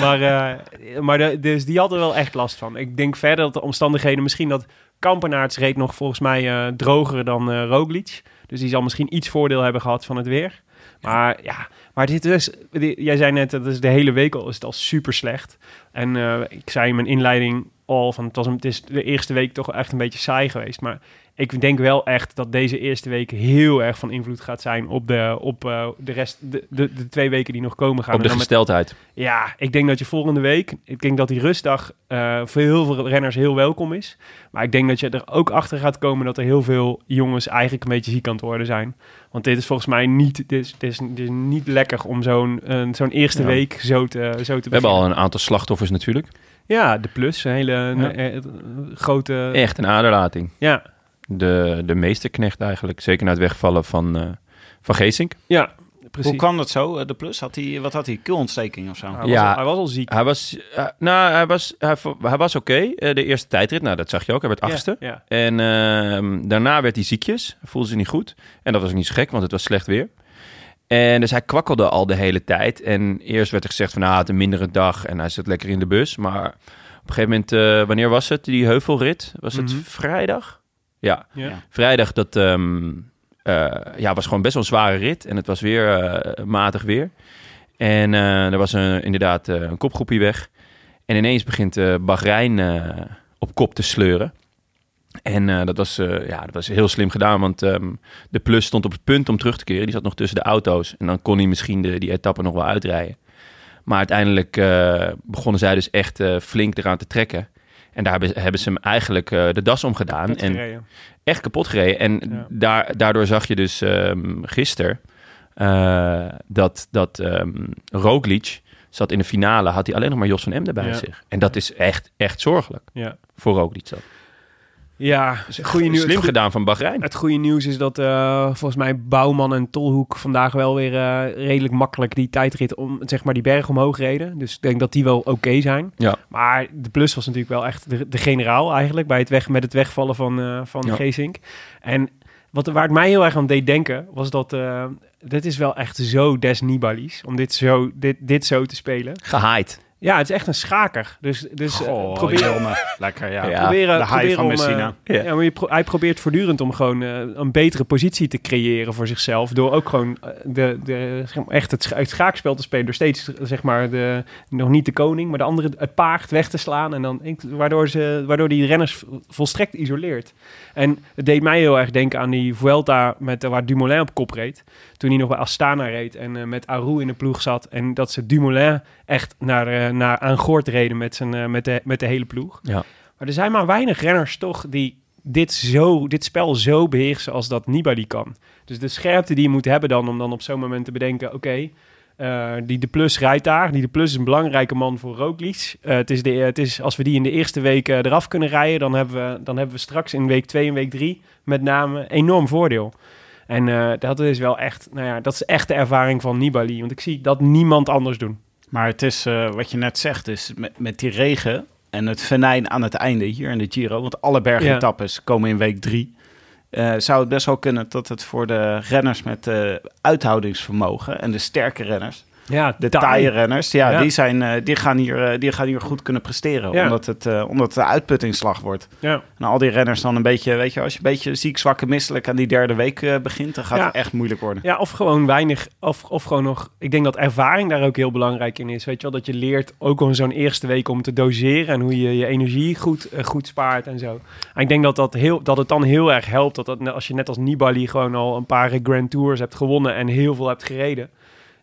Maar, eh, maar de, dus die hadden er wel echt last van. Ik denk verder dat de omstandigheden... Misschien dat Kampenaerts reed nog volgens mij eh, droger dan eh Roglic. Dus die zal misschien iets voordeel hebben gehad van het weer. Maar ja, maar dit is... jij zei net, dat is de hele week al is het al super slecht. En ik zei in mijn inleiding al van... Het, was een, het is de eerste week toch echt een beetje saai geweest. Maar ik denk wel echt dat deze eerste week heel erg van invloed gaat zijn op de, op, eh, de rest, de, de, de twee weken die nog komen gaan. Op de met- gesteldheid. ja, ik denk dat je volgende week, ik denk dat die rustdag eh, voor heel veel renners heel welkom is. Maar ik denk dat je er ook achter gaat komen dat er heel veel jongens eigenlijk een beetje ziek aan het worden zijn. Want dit is volgens mij niet, dit is, dit is, dit is niet lekker om zo'n eh, zo'n eerste Ja. week zo te, zo te We hebben al een aantal slachtoffers natuurlijk. Ja, de plus. Een hele Ja. een, eh, grote... Echt een aderlating. Ja, De, de meesterknecht eigenlijk. Zeker na het wegvallen van, eh van Geesink. ja, precies. Hoe kan dat zo, eh, de plus? Had hij, wat had hij? Keelontsteking of zo? Hij, was Ja. al, hij was al ziek. Hij was, eh, nou, hij was, hij, hij was oké. Eh, de eerste tijdrit, nou, dat zag je ook. Hij werd achtste. Ja, ja. En ehm, daarna werd hij ziekjes. Voelde zich niet goed. En dat was ook niet zo gek, want het was slecht weer. En dus hij kwakkelde al de hele tijd. En eerst werd er gezegd van, nou, hij had een mindere dag. En hij zit lekker in de bus. Maar op een gegeven moment, eh, wanneer was het? Die heuvelrit? Was het Mhm. vrijdag? Ja, Ja. Vrijdag. Dat eh, ja, was gewoon best wel een zware rit. En het was weer eh, matig weer. En er was een, inderdaad een kopgroepje weg. En ineens begint Bahrein op kop te sleuren. En eh, dat, was, eh, ja, dat was heel slim gedaan, want ehm, de Plus stond op het punt om terug te keren. Die zat nog tussen de auto's en dan kon hij misschien de, die etappe nog wel uitrijden. Maar uiteindelijk eh, begonnen zij dus echt flink eraan te trekken. En daar hebben, hebben ze hem eigenlijk de das om gedaan. En gereden. echt kapot gereden. En Ja. daar, daardoor zag je dus ehm gisteren dat, dat ehm Roglic zat in de finale, had hij alleen nog maar Jos van Emden bij Ja. zich. En dat is echt, echt zorgelijk Ja, voor Roglic. Dat. Ja goede nieuws. Slim gedaan van Bahrein. Het goede nieuws is dat eh, volgens mij Bouwman en Tolhoek vandaag wel weer eh, redelijk makkelijk die tijdrit om zeg maar die berg omhoog reden. Dus ik denk dat die wel oké zijn. Ja. Maar de plus was natuurlijk wel echt de, de generaal eigenlijk bij het weg met het wegvallen van, eh van Ja. Geesink. En wat waar het mij heel erg aan deed denken was dat dit is wel echt zo des Nibali's om dit zo dit, dit zo te spelen. Gehaaid. Ja, het is echt een schaker. Dus dus eh, Goh, probeer. Lekker, ja. Ja. proberen, de high van om, eh, Messina. Ja. ja. maar je pro- hij probeert voortdurend om gewoon eh, een betere positie te creëren voor zichzelf. Door ook gewoon eh, de, de, zeg maar, echt het, scha- het schaakspel te spelen. Door steeds, zeg maar, de, nog niet de koning, maar de andere, het paard weg te slaan. En dan, waardoor, ze, waardoor die renners volstrekt isoleert. En het deed mij heel erg denken aan die Vuelta met, eh, waar Dumoulin op kop reed. Toen hij nog bij Astana reed en eh, met Aru in de ploeg zat. En dat ze Dumoulin echt naar, eh, naar aan Goort reden met, zijn, eh, met, de, met de hele ploeg. Ja. Maar er zijn maar weinig renners toch die dit, zo, dit spel zo beheersen als dat Nibali kan. Dus de scherpte die je moet hebben dan om dan op zo'n moment te bedenken... oké, eh, die de Plus rijdt daar. Die de Plus is een belangrijke man voor Roglic. Eh, het is de, het is, als we die in de eerste week eraf kunnen rijden... Dan hebben, we, dan hebben we straks in week 2 en week 3 met name enorm voordeel. En dat is wel echt, nou ja, dat is echt de ervaring van Nibali. Want ik zie dat niemand anders doen. Maar het is eh, wat je net zegt, dus met, met die regen en het venijn aan het einde hier in de Giro, want alle bergetappes komen in week drie, eh, zou het best wel kunnen dat het voor de renners met eh, uithoudingsvermogen en de sterke renners, Ja, de taai. taaie renners, ja, Ja. Die, zijn, eh, die, gaan hier, eh, die gaan hier goed kunnen presteren, Ja. omdat, het, eh, omdat het een uitputtingsslag wordt. Ja. En al die renners dan een beetje, weet je, als je een beetje ziek, zwak en misselijk aan die derde week begint, dan gaat het echt moeilijk worden. Ja, of gewoon weinig, of, of gewoon nog... Ik denk dat ervaring daar ook heel belangrijk in is. Weet je wel, dat je leert ook al in zo'n eerste week om te doseren... en hoe je je energie goed, goed spaart en zo. En ik denk dat, dat, heel, dat het dan heel erg helpt... Dat, dat als je net als Nibali gewoon al een paar Grand Tours hebt gewonnen... en heel veel hebt gereden...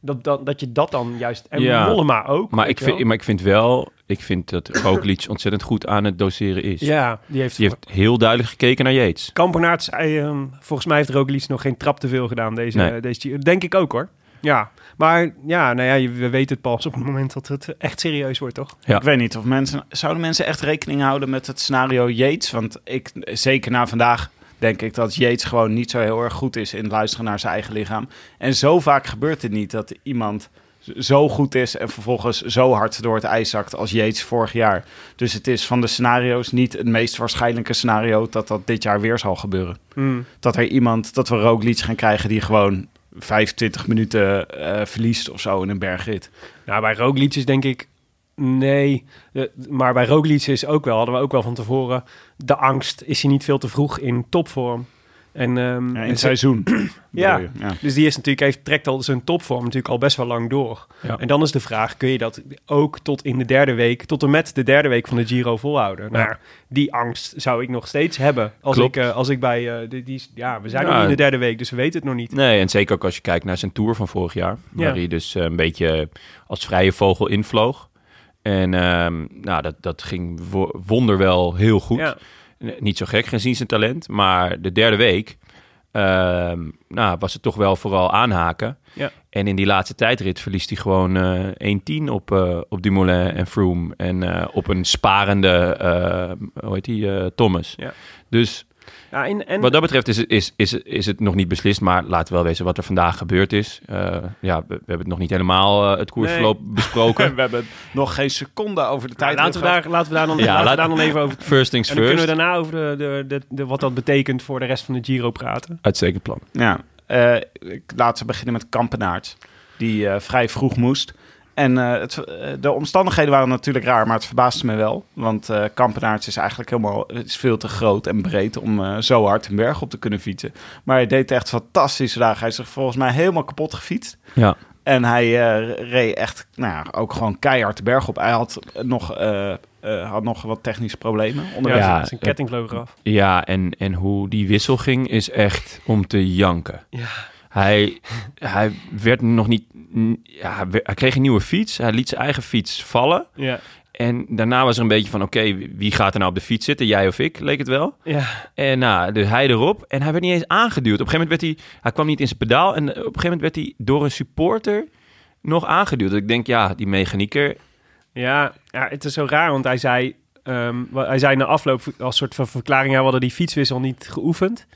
Dat, dat, dat je dat dan juist... En Ja. Mollema ook. Maar ik, vind, wel. maar ik vind wel, ik vind dat Roglic ontzettend goed aan het doseren is. Ja, die heeft... Die heeft heel duidelijk gekeken naar Yates. Kampenaerts, zei, ehm, volgens mij heeft Roglic nog geen trap te veel gedaan deze, Nee. deze Giro. Denk ik ook hoor. Ja, maar ja, nou ja, we weten het pas op het moment dat het echt serieus wordt, toch? Ja. Ik weet niet of mensen... Zouden mensen echt rekening houden met het scenario Yates? Want ik, zeker na vandaag denk ik dat Yates gewoon niet zo heel erg goed is in luisteren naar zijn eigen lichaam. En zo vaak gebeurt het niet dat iemand zo goed is en vervolgens zo hard door het ijs zakt als Yates vorig jaar. Dus het is van de scenario's niet het meest waarschijnlijke scenario dat dat dit jaar weer zal gebeuren. Hmm. Dat er iemand, dat we Roglic gaan krijgen die gewoon 25 minuten eh, verliest of zo in een bergrit. Nou, bij Roglic is denk ik nee. Eh, maar bij Roglic is ook wel, hadden we ook wel van tevoren, de angst. Is hij niet veel te vroeg in topvorm? En, ehm, Ja, in het seizoen. Ja. Dus die is natuurlijk, heeft, trekt al zijn topvorm natuurlijk al best wel lang door. Ja. En dan is de vraag, kun je dat ook tot in de derde week, tot en met de derde week van de Giro volhouden? Nou, die angst zou ik nog steeds hebben. Als Klopt. ik, eh, als ik bij, eh, die, die, ja, we zijn Ja. nog niet in de derde week, dus we weten het nog niet. Nee, en zeker ook als je kijkt naar zijn tour van vorig jaar. Waar Ja. hij dus eh, een beetje als vrije vogel invloog. En ehm, nou, dat, dat ging wo- wonderwel heel goed. Ja. Niet zo gek gezien zijn talent. Maar de derde week ehm, nou, was het toch wel vooral aanhaken. Ja. En in die laatste tijdrit verliest hij gewoon eh 1-10 op, eh, op Dumoulin en Froome. En eh, op een sparende, hoe heet die, Thomas. Ja. Dus Ja, en, en, wat dat betreft is, het- is, is, is het nog niet beslist. Maar laten we wel wezen wat er vandaag gebeurd is. Eh, ja, we, we hebben het nog niet helemaal eh, het koersverloop besproken. we hebben nog geen seconde over de tijd. laten, we daar, laten we daar dan, Ja, laten we daar dan even over... First things En dan kunnen first. we daarna over de, de, de, de- wat dat betekent voor de rest van de Giro praten. Uitstekend plan. Ja, eh, laten we beginnen met Kampenaert, die vrij vroeg moest. En eh, het, eh, de omstandigheden waren natuurlijk raar, maar het verbaasde me wel. Want eh Kampenaert is eigenlijk helemaal het is veel te groot en breed om eh, zo hard een berg op te kunnen fietsen. Maar hij deed echt fantastische dagen. Hij is zich volgens mij helemaal kapot gefietst. Ja. En hij eh, reed echt, nou ja, ook gewoon keihard de berg op. Hij had nog, eh, eh, had nog wat technische problemen onderweg. Ja, zijn ketting vloog eraf. Ja, en, en hoe die wissel ging is echt om te janken. Ja. Hij, hij werd nog niet... Ja, hij kreeg een nieuwe fiets. Hij liet zijn eigen fiets vallen. Ja. En daarna was er een beetje van... Oké, wie gaat er nou op de fiets zitten? Jij of ik, leek het wel. Ja. En nou, dus hij erop. En hij werd niet eens aangeduwd. Op een gegeven moment werd hij... Hij kwam niet in zijn pedaal. En op een gegeven moment werd hij door een supporter nog aangeduwd. Dat ik denk, ja, die mechanieker... Ja, ja, het is zo raar, want hij zei, wa- hij zei na afloop als soort van verklaring, ja, we hadden die fietswissel niet geoefend.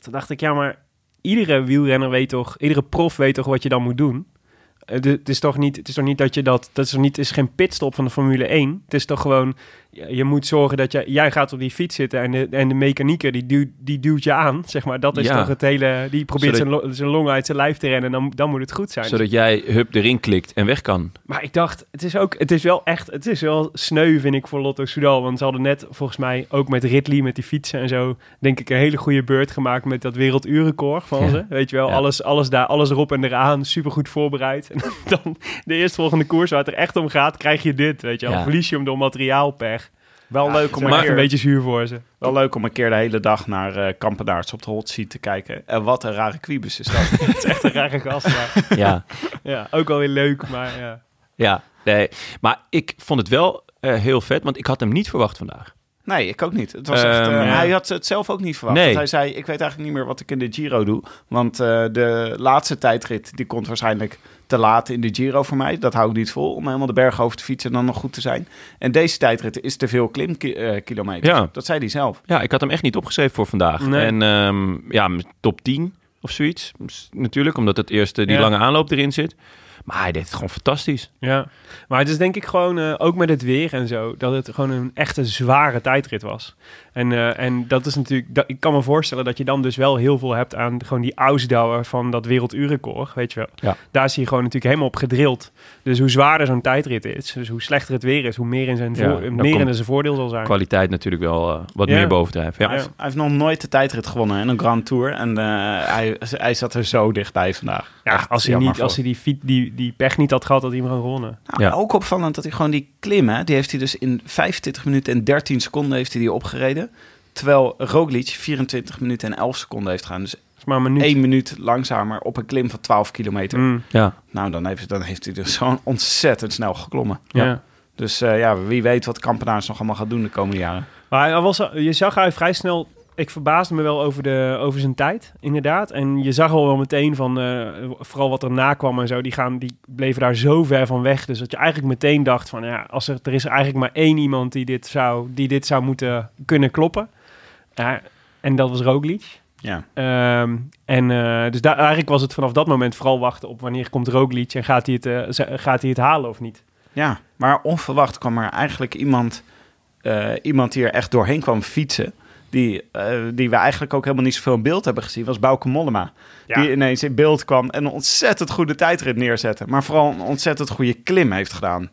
Toen dacht ik, ja, maar iedere wielrenner weet toch, iedere prof weet toch wat je dan moet doen. Eh, Het is toch niet, het is toch niet dat je dat, dat is toch niet, is geen pitstop van de Formule 1. Het is toch gewoon, je, moet zorgen dat je, jij gaat op die fiets zitten en de, en de mechanieker die duwt, die duwt je aan, zeg maar. Dat is Ja. toch het hele, die probeert Zodat- zijn, zijn long uit zijn lijf te rennen en dan, dan moet het goed zijn. Zodat jij hup erin klikt en weg kan. Maar ik dacht, het is ook, het is wel echt, het is wel sneu, vind ik, voor Lotto Soudal. Want ze hadden net, volgens mij, ook met Ridley, met die fietsen en zo, denk ik, een hele goede beurt gemaakt met dat werelduurrecord van Ja. ze. Weet je wel, Ja. alles, alles daar, alles erop en eraan, supergoed voorbereid. En dan de eerstvolgende koers waar het er echt om gaat, krijg je dit, weet je wel. Ja. Verlies je hem door materiaalpech. Wel Ja, leuk om een keer een beetje zuur voor ze. Wel leuk om een keer de hele dag naar eh Kampenaerts op de hot seat te kijken. En wat een rare kwiebus is dat. Het is echt een rare gast, maar Ja. ja, ook wel weer leuk, maar ja. Ja, nee. Maar ik vond het wel eh, heel vet, want ik had hem niet verwacht vandaag. Nee, ik ook niet. Het was echt, Ehm, eh, ja. Hij had het zelf ook niet verwacht. Nee. Hij zei, ik weet eigenlijk niet meer wat ik in de Giro doe. Want eh, de laatste tijdrit, die komt waarschijnlijk te laat in de Giro voor mij. Dat hou ik niet vol, om helemaal de berg over te fietsen en dan nog goed te zijn. En deze tijdrit is te veel klimkilometers. Ja. Dat zei hij zelf. Ja, ik had hem echt niet opgeschreven voor vandaag. Nee. En ehm, ja, top 10 of zoiets. Natuurlijk, omdat het eerste die Ja. lange aanloop erin zit. Maar hij deed het gewoon fantastisch. Ja, maar het is denk ik gewoon, eh, ook met het weer en zo, dat het gewoon een echte zware tijdrit was. En, eh, en dat is natuurlijk, dat, ik kan me voorstellen dat je dan dus wel heel veel hebt aan gewoon die ausdauer van dat werelduurrecord, weet je wel. Ja. Daar is hij gewoon natuurlijk helemaal op gedrild. Dus hoe zwaarder zo'n tijdrit is, dus hoe slechter het weer is, hoe meer in zijn, Ja, voor, dan meer in zijn voordeel zal zijn. Kwaliteit natuurlijk wel eh, wat Ja. meer bovendrijven. Ja. Hij, heeft, hij heeft nog nooit de tijdrit gewonnen in een Grand Tour. En eh, hij, hij zat er zo dichtbij vandaag. Ja, Echt als hij, niet, voor als hij die, fiet, die, die pech niet had gehad, had hij hem gewoon gewonnen. Nou, Ja. Ook opvallend dat hij gewoon die klim, hè, die heeft hij dus in 25 minuten en 13 seconden heeft hij die opgereden. Terwijl Roglic 24 minuten en 11 seconden heeft gedaan. Dus maar een minuut. één minuut langzamer op een klim van 12 kilometer. Mm, Ja. Nou, dan heeft, dan heeft hij dus gewoon ontzettend snel geklommen. ja. Ja. Dus eh, ja, wie weet wat Kampenaars nog allemaal gaat doen de komende jaren. Maar hij was, je zag hij vrij snel. Ik verbaasde me wel over, de, over zijn tijd, inderdaad. En je zag al wel meteen van, eh, vooral wat er na kwam en zo, die, gaan, die bleven daar zo ver van weg. Dus dat je eigenlijk meteen dacht van, ja, als er, er is eigenlijk maar één iemand die dit zou, die dit zou moeten kunnen kloppen. Ja, en dat was Roglic. Ja. Ehm, en eh, dus daar, eigenlijk was het vanaf dat moment vooral wachten op wanneer komt Roglic en gaat hij het, eh, gaat hij het halen of niet. ja, maar onverwacht kwam er eigenlijk iemand, iemand die er echt doorheen kwam fietsen. Die, eh, die we eigenlijk ook helemaal niet zoveel in beeld hebben gezien, was Bauke Mollema. Ja. Die ineens in beeld kwam en een ontzettend goede tijdrit neerzette. Maar vooral een ontzettend goede klim heeft gedaan.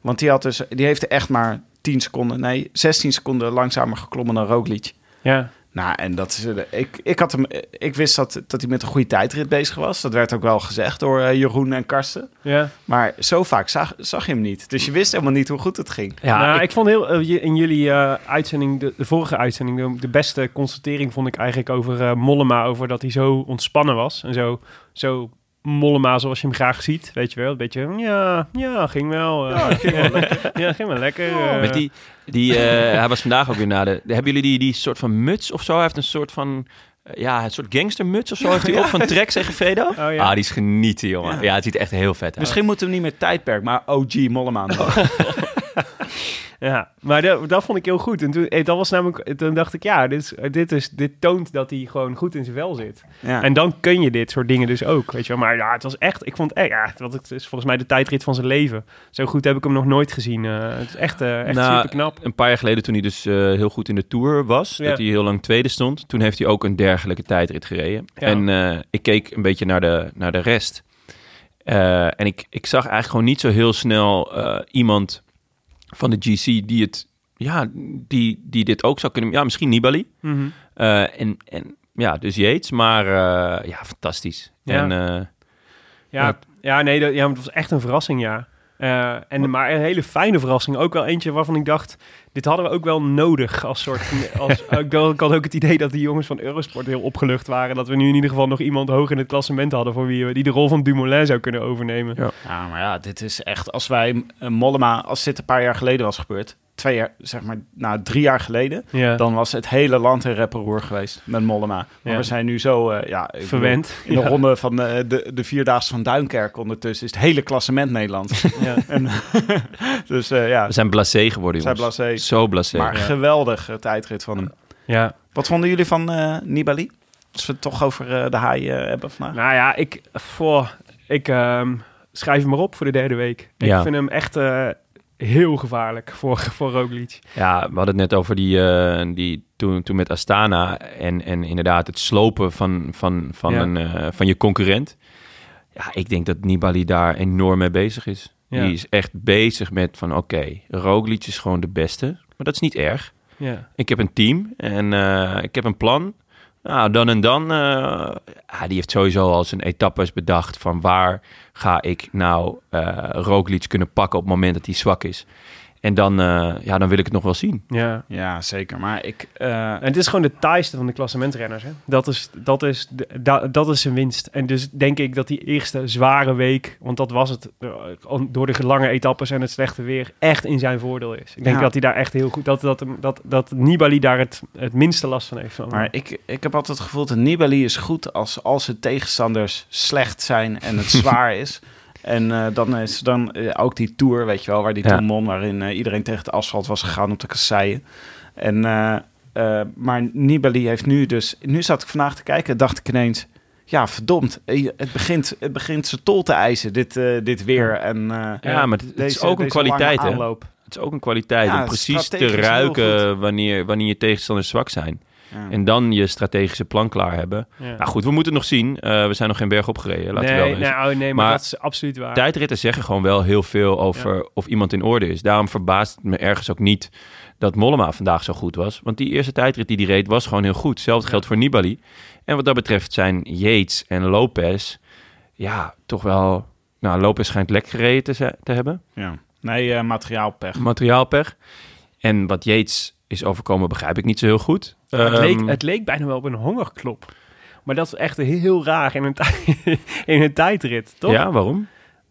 Want die, had dus, die heeft echt maar 10 seconden, nee, 16 seconden langzamer geklommen dan Roglic. Ja, Nou, en dat is, eh, ik, ik, had hem, ik wist dat, dat hij met een goede tijdrit bezig was. Dat werd ook wel gezegd door eh, Jeroen en Karsten. ja. Maar zo vaak zag, zag je hem niet. Dus je wist helemaal niet hoe goed het ging. Ja, nou, ik, ik- vond heel, eh, in jullie eh, uitzending, de, de vorige uitzending, de, de beste constatering vond ik eigenlijk over eh, Mollema, over dat hij zo ontspannen was en zo, zo Mollema zoals je hem graag ziet, weet je wel, een beetje, ja, ja, ging wel, eh, ja, ging wel lekker, ja, ging wel lekker. eh. Met die, die, eh, hij was vandaag ook weer naar de... Hebben jullie die, die soort van muts of zo? Hij heeft een soort van ja, een soort gangstermuts of zo heeft hij op van Trek, zeggen Fredo. ja. Ah, die is genieten, jongen. Ja. Ja. het ziet er echt heel vet uit. Misschien moeten we niet meer tijdperk, maar OG Mollema. Ja, maar dat, dat vond ik heel goed. En toen, eh, dat was namelijk, toen dacht ik, ja, dit, is, dit, is, dit toont dat hij gewoon goed in zijn vel zit. ja. En dan kun je dit soort dingen dus ook, weet je wel. Maar ja, het was echt, ik vond, eh, ja, het, was- het is volgens mij de tijdrit van zijn leven. Zo goed heb ik hem nog nooit gezien. Eh, het is echt, eh, echt Nou, super knap. Een paar jaar geleden, toen hij dus eh, heel goed in de Tour was, Ja. dat hij heel lang tweede stond, toen heeft hij ook een dergelijke tijdrit gereden. Ja. En eh, ik keek een beetje naar de, naar de rest. Eh, en ik, ik zag eigenlijk gewoon niet zo heel snel eh, iemand van de GC die het, ja, die, die dit ook zou kunnen. Ja, misschien Nibali. Mhm. Eh, en, en ja, dus Yates, maar eh, ja, fantastisch. Ja. En eh, Ja, ja, nee, dat, ja, het was echt een verrassing, ja. Eh, en, maar een hele fijne verrassing. Ook wel eentje waarvan ik dacht, dit hadden we ook wel nodig als soort... Als, ik, had- ik had ook het idee dat die jongens van Eurosport heel opgelucht waren. Dat we nu in ieder geval nog iemand hoog in het klassement hadden... voor wie we, die de rol van Dumoulin zou kunnen overnemen. Ja. Ja, maar ja, dit is echt... Als wij eh, Mollema, als dit een paar jaar geleden was gebeurd... Twee jaar, zeg maar, nou, drie jaar geleden... Ja, dan was het hele land in reparoer geweest met Mollema. Maar Ja. we zijn nu zo... eh, ja, verwend. In de Ja. ronde van eh, de, de Vierdaagse van Duinkerk ondertussen... is het hele klassement Nederland. Ja. en, dus eh, ja, we zijn blasé geworden, zijn jongens. blasé. Zo blasé. Maar Ja. geweldig eh, tijdrit van hem. ja. Wat vonden jullie van eh, Nibali? Als we het toch over de haai eh, hebben vandaag. Nou ja, ik, voor, ik ehm, schrijf hem maar op voor de derde week. Ik Ja. vind hem echt eh, heel gevaarlijk voor, voor Roglic. Ja, we hadden het net over die, eh, die toen, toen met Astana en, en inderdaad het slopen van, van, van, Ja. een, eh, van je concurrent. Ja, ik denk dat Nibali daar enorm mee bezig is. Ja. Die is echt bezig met van oké, Roglic is gewoon de beste. Maar dat is niet erg. Ja. Ik heb een team en eh, ik heb een plan. Nou, dan en dan. ja, die heeft sowieso al zijn etappes bedacht van waar ga ik nou eh Roglic kunnen pakken op het moment dat hij zwak is. En dan, eh, ja, dan wil ik het nog wel zien. ja. Ja, zeker. Maar ik... eh, En het is gewoon de taaiste van de klassementrenners. Hè? Dat, is, dat, is, da- dat is zijn winst. En dus denk ik dat die eerste zware week, want dat was het, eh, door de lange etappes en het slechte weer, echt in zijn voordeel is. Ik denk Ja. dat hij daar echt heel goed, dat, dat, dat, dat Nibali daar het, het minste last van heeft. Van. Maar ik, ik heb altijd het gevoel dat Nibali is goed als, als zijn tegenstanders slecht zijn en het zwaar is. En eh, dan is dan eh, ook die tour, weet je wel, waar die Ja. waarin eh, iedereen tegen het asfalt was gegaan op de kasseien. En, maar Nibali heeft nu dus, nu zat ik vandaag te kijken, dacht ik ineens, ja verdomd, het begint, het begint zijn tol te eisen, dit, dit weer. En, Ja, maar het, het is ook een kwaliteit, hè? Het is ook een kwaliteit Ja, om precies te ruiken wanneer, wanneer je tegenstanders zwak zijn. Ja. En dan je strategische plan klaar hebben. ja. Nou goed, we moeten het nog zien. Eh, we zijn nog geen berg opgereden, laten we wel nee, wezen. nee, oh, nee, maar, Maar dat is absoluut waar. Tijdritten zeggen gewoon wel heel veel over of iemand in orde is. Daarom verbaast het me ergens ook niet dat Mollema vandaag zo goed was. Want die eerste tijdrit die hij reed was gewoon heel goed. Hetzelfde geldt voor Nibali. En wat dat betreft zijn Yates en Lopez... ja, toch wel... Nou, Lopez schijnt lek gereden te, te hebben. Ja. Nee, eh, materiaalpech. Materiaalpech. En wat Yates is overkomen begrijp ik niet zo heel goed. Het, leek, Ehm, het leek bijna wel op een hongerklop. Maar dat is echt heel, heel raar in een, in een tijdrit, toch? Ja, waarom?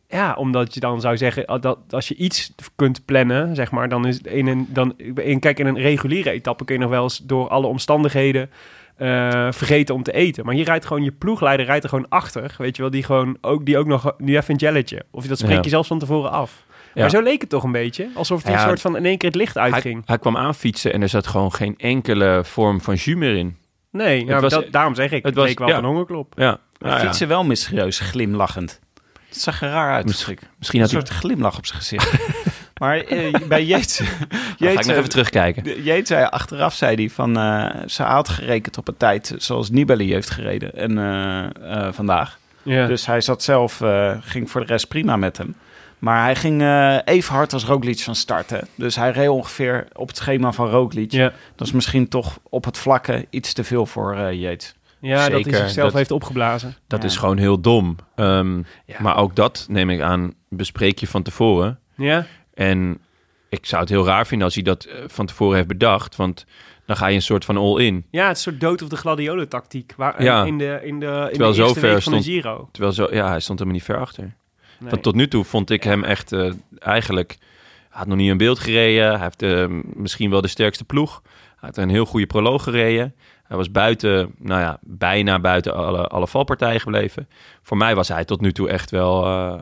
Ja, omdat je dan zou zeggen oh, dat als je iets kunt plannen, zeg maar, dan is in een dan in, kijk in een reguliere etappe kun je nog wel eens door alle omstandigheden eh, vergeten om te eten. Maar hier rijdt gewoon je ploegleider rijdt er gewoon achter, weet je wel, die gewoon ook die ook nog nu even een jelletje of dat spreek Ja. je zelfs van tevoren af. Ja. Maar zo leek het toch een beetje, alsof het Ja, een soort van in één keer het licht Hij, uitging. hij kwam aanfietsen en er zat gewoon geen enkele vorm van jus meer in. nee, ja, was- dat, daarom zeg ik, het, het was- leek wel ja. een hongerklop. Ja, nou fietsen wel mysterieus glimlachend. Het zag er raar uit. Misschien, Een misschien had hij... soort glimlach op zijn gezicht. maar eh, bij Yates... Dan ga ik nog even terugkijken. de- Yates zei achteraf, zei hij, van... eh ze had gerekend op een tijd zoals Nibali heeft gereden en, eh, eh, vandaag. Ja. Dus hij zat zelf, eh, ging voor de rest prima met hem. Maar hij ging eh, even hard als Roglic van start. hè. Dus hij reed ongeveer op het schema van Roglic. ja. Dat is misschien toch op het vlakke iets te veel voor eh Yates. ja, dat hij zichzelf dat- heeft opgeblazen. Dat Ja. is gewoon heel dom. Ehm, Ja. Maar ook dat, neem ik aan, bespreek je van tevoren. Ja, En ik zou het heel raar vinden als hij dat eh, van tevoren heeft bedacht. Want dan ga je een soort van all-in. Ja, het is een soort dood of de gladiolen tactiek. Waar, Ja. In de, in de, in Terwijl de eerste week van de stond- Giro. Terwijl zo, ja, hij stond helemaal niet ver achter. Nee. Want tot nu toe vond ik hem echt eh, eigenlijk... Hij had nog niet in beeld gereden. Hij heeft eh, misschien wel de sterkste ploeg. Hij heeft een heel goede proloog gereden. Hij was buiten, nou ja, bijna buiten alle, alle valpartijen gebleven. Voor mij was hij tot nu toe echt wel, eh,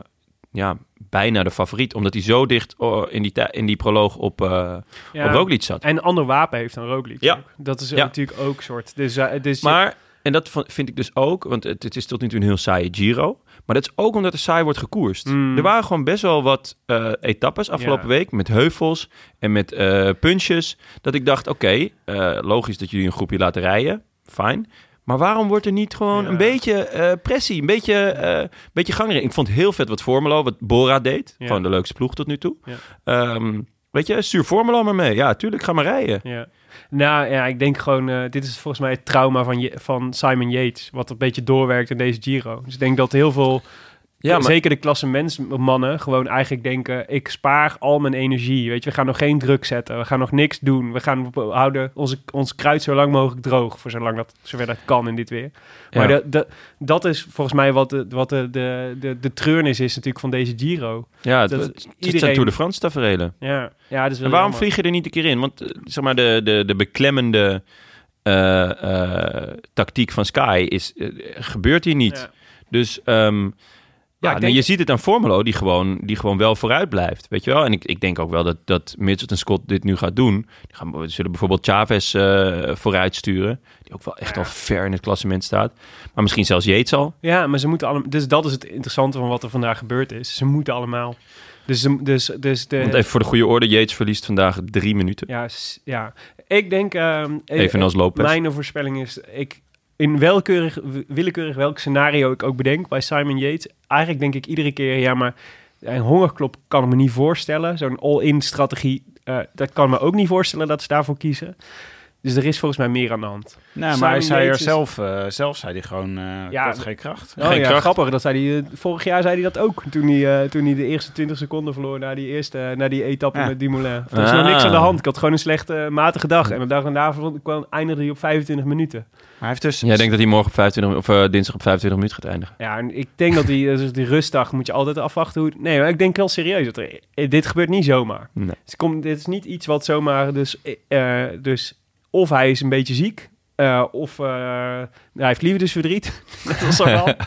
ja, bijna de favoriet. Omdat hij zo dicht oh, in, die, in die proloog op, eh Ja. op Roglic zat. En een ander wapen heeft dan Roglic. Ja. ook. Dat is Ja. natuurlijk ook soort. Dus, dus Maar, en dat vind ik dus ook, want het, het is tot nu toe een heel saaie Giro. Maar dat is ook omdat er saai wordt gekoerst. Mm. Er waren gewoon best wel wat eh, etappes afgelopen Ja. week met heuvels en met eh punches. Dat ik dacht, oké, eh, logisch dat jullie een groepje laten rijden. Fijn. Maar waarom wordt er niet gewoon Ja. een beetje pressie, een beetje, een beetje gang erin? Ik vond heel vet wat Formelo, wat Bora deed. Ja. Gewoon de leukste ploeg tot nu toe. Ja. Ehm, weet je, stuur Formelo maar mee. Ja, tuurlijk, ga maar rijden. Ja. Nou ja, ik denk gewoon, eh, dit is volgens mij het trauma van, Je- van Simon Yates, wat een beetje doorwerkt in deze Giro. Dus ik denk dat heel veel, Ja, maar zeker de klassementsmannen, gewoon eigenlijk denken, ik spaar al mijn energie. Weet je, we gaan nog geen druk zetten, we gaan nog niks doen. We gaan we houden onze, ons kruid zo lang mogelijk droog, voor zolang dat, zover dat kan in dit weer. Maar Ja. de, de, dat is volgens mij wat de, wat de, de, de, de treurnis is natuurlijk van deze Giro. ja, het, dat het, het zijn iedereen- Tour de France tafereelen. Ja, ja En waarom vlieg je er niet een keer in? Want eh, zeg maar, de, de, de beklemmende eh, eh, tactiek van Sky is, gebeurt hier niet. Ja. Dus ehm, ja, denk- je ziet het aan Formelo, die gewoon, die gewoon wel vooruit blijft. Weet je wel? En ik, ik denk ook wel dat, dat Mitchell en Scott dit nu gaat doen. Die gaan, die zullen bijvoorbeeld Chavez eh vooruit sturen. Die ook wel echt al ver in het klassement staat. Maar misschien zelfs Yates al. Ja, maar ze moeten allemaal. Dus dat is het interessante van wat er vandaag gebeurd is. Ze moeten allemaal. Dus, dus, dus de. Want even voor de goede orde, Yates verliest vandaag drie minuten. ja, ja, ik denk. ehm, Evenals eh, Lopez. Mijn voorspelling is. Ik, in welkeurig, willekeurig welk scenario ik ook bedenk bij Simon Yates. Eigenlijk denk ik iedere keer. Ja, maar een hongerklop kan ik me niet voorstellen. Zo'n all-in strategie. eh, dat kan ik me ook niet voorstellen dat ze daarvoor kiezen. Dus er is volgens mij meer aan de hand. Nee, maar hij zei er zelf, eh, zelf zei hij gewoon, eh Ja, geen kracht. Oh Geen ja, kracht. grappig. Dat zei hij, eh, vorig jaar zei hij dat ook. Toen hij, eh, toen hij de eerste 20 seconden verloor na die eerste na die etappe Ja. met Dumoulin. Er was nog Ah. niks aan de hand. Ik had gewoon een slechte, eh, matige dag. En de dag daarna vond- kwam, eindigde hij op 25 minuten. Hij heeft dus... Jij denkt dat hij morgen op 25, of eh, dinsdag op 25 minuten gaat eindigen? Ja, en ik denk dat die, dus die rustdag moet je altijd afwachten. Hoe, nee, maar ik denk heel serieus. Dat er, eh, dit gebeurt niet zomaar. Nee. Dus dit is niet iets wat zomaar... Dus, eh, eh, dus of hij is een beetje ziek... eh, of eh, hij heeft liefdesverdriet. Net als Sagan.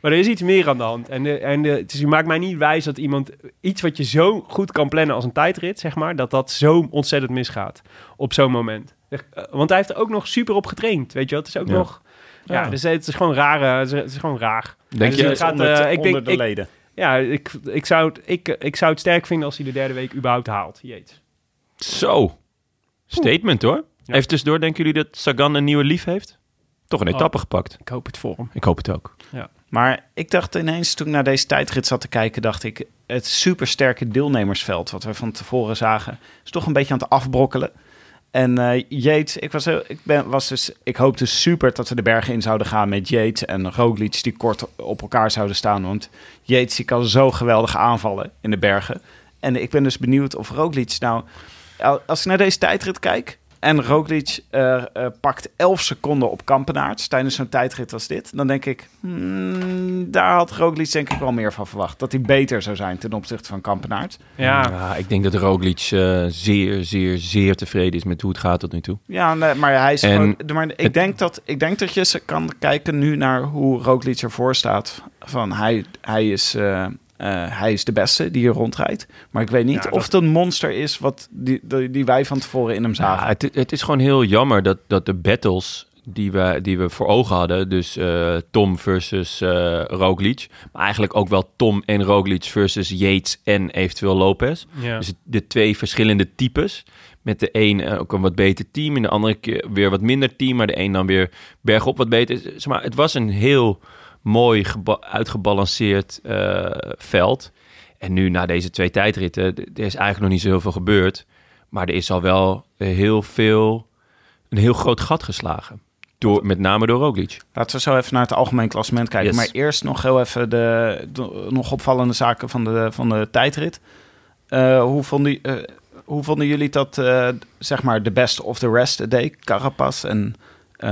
Maar er is iets meer aan de hand. En, de, en de, het is, je maakt mij niet wijs dat iemand... Iets wat je zo goed kan plannen als een tijdrit, zeg maar... dat dat zo ontzettend misgaat op zo'n moment. Eh, Want hij heeft er ook nog super op getraind, weet je wel. Het is ook Ja. nog... Ja, Ja. dus het is gewoon raar. Het is, het is gewoon raar. Denk Dus je? het gaat, onder, eh, het- ik denk- onder de ik- leden. Ja, ik, ik, zou het, ik, ik zou het sterk vinden als hij de derde week überhaupt haalt. Jeet. Zo. Statement hoor. Ja. Even tussendoor, denken jullie dat Sagan een nieuwe lief heeft? Toch een Oh. etappe gepakt. Ik hoop het voor hem. Ik hoop het ook. Maar ik dacht ineens, toen ik naar deze tijdrit zat te kijken, dacht ik, het supersterke deelnemersveld, wat we van tevoren zagen, is toch een beetje aan het afbrokkelen. En Yates, ik, was, ik, ben, was dus, ik hoopte super dat we de bergen in zouden gaan met Yates en Roglic die kort op elkaar zouden staan. Want Yates die kan zo geweldig aanvallen in de bergen. En ik ben dus benieuwd of Roglic nou, als ik naar deze tijdrit kijk en Roglic eh, eh, pakt 11 seconden op Kampenaerts tijdens zo'n tijdrit als dit, dan denk ik, hmm, daar had Roglic denk ik wel meer van verwacht. Dat hij beter zou zijn ten opzichte van Kampenaerts. Ja, ik denk dat Roglic eh, zeer, zeer, zeer tevreden is met hoe het gaat tot nu toe. Ja, nee, maar hij is En gewoon. Maar ik, het- denk dat, ik denk dat je ze kan kijken nu naar hoe Roglic ervoor staat. Van hij, hij, is, eh, hij is de beste die hier rondrijdt. Maar ik weet niet Ja, of dat- het een monster is wat die, die, die wij van tevoren in hem zagen. Ja, het, het is gewoon heel jammer dat, dat de battles die we, die we voor ogen hadden, dus eh, Tom versus eh Roglic, maar eigenlijk ook wel Tom en Roglic versus Yates en eventueel Lopez. ja. Dus de twee verschillende types. Met de een ook een wat beter team en de andere keer weer wat minder team, maar de een dan weer bergop wat beter. Zeg maar, het was een heel mooi geba- uitgebalanceerd eh, veld. En nu na deze twee tijdritten, er is eigenlijk nog niet zo heel veel gebeurd. Maar er is al wel heel veel, een heel groot gat geslagen. Door, met name door Roglic. Laten we zo even naar het algemeen klassement kijken. Yes. Maar eerst nog heel even de, de nog opvallende zaken van de, van de tijdrit. Eh, hoe, vonden, eh, hoe vonden jullie dat, zeg maar, de best of the rest deed? Carapaz en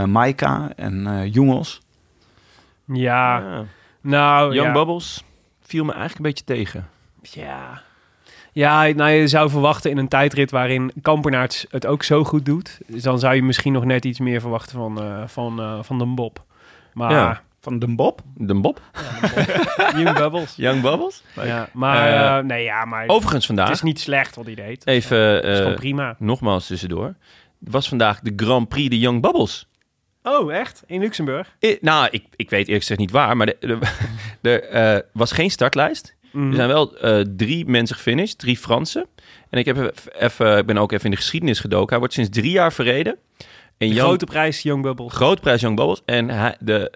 Maika en Jongels. Ja. nou Young ja. Bubbles viel me eigenlijk een beetje tegen. Ja. Ja, nou, je zou verwachten in een tijdrit waarin Kampenaerts het ook zo goed doet. Dus dan zou je misschien nog net iets meer verwachten van, eh, van, eh, van de Bob. Maar Ja. Van de Bob? De Bob? Young Bubbles. Young Bubbles? Ja, maar Eh, nee, ja, maar Overigens vandaag, het is niet slecht wat hij deed. even Het is eh, gewoon prima. nogmaals tussendoor, was vandaag de Grand Prix de Young Bubbles. Oh, echt? In Luxemburg? I- nou, ik, ik weet eerlijk gezegd niet waar, maar er er eh, was geen startlijst. Mhm. Er zijn wel eh, drie mensen gefinished, drie Fransen. En ik, heb even- ik ben ook even in de geschiedenis gedoken. Hij wordt sinds drie jaar verreden. En Young- grote prijs Young Bubbles. grote prijs Young Bubbles. En hij, de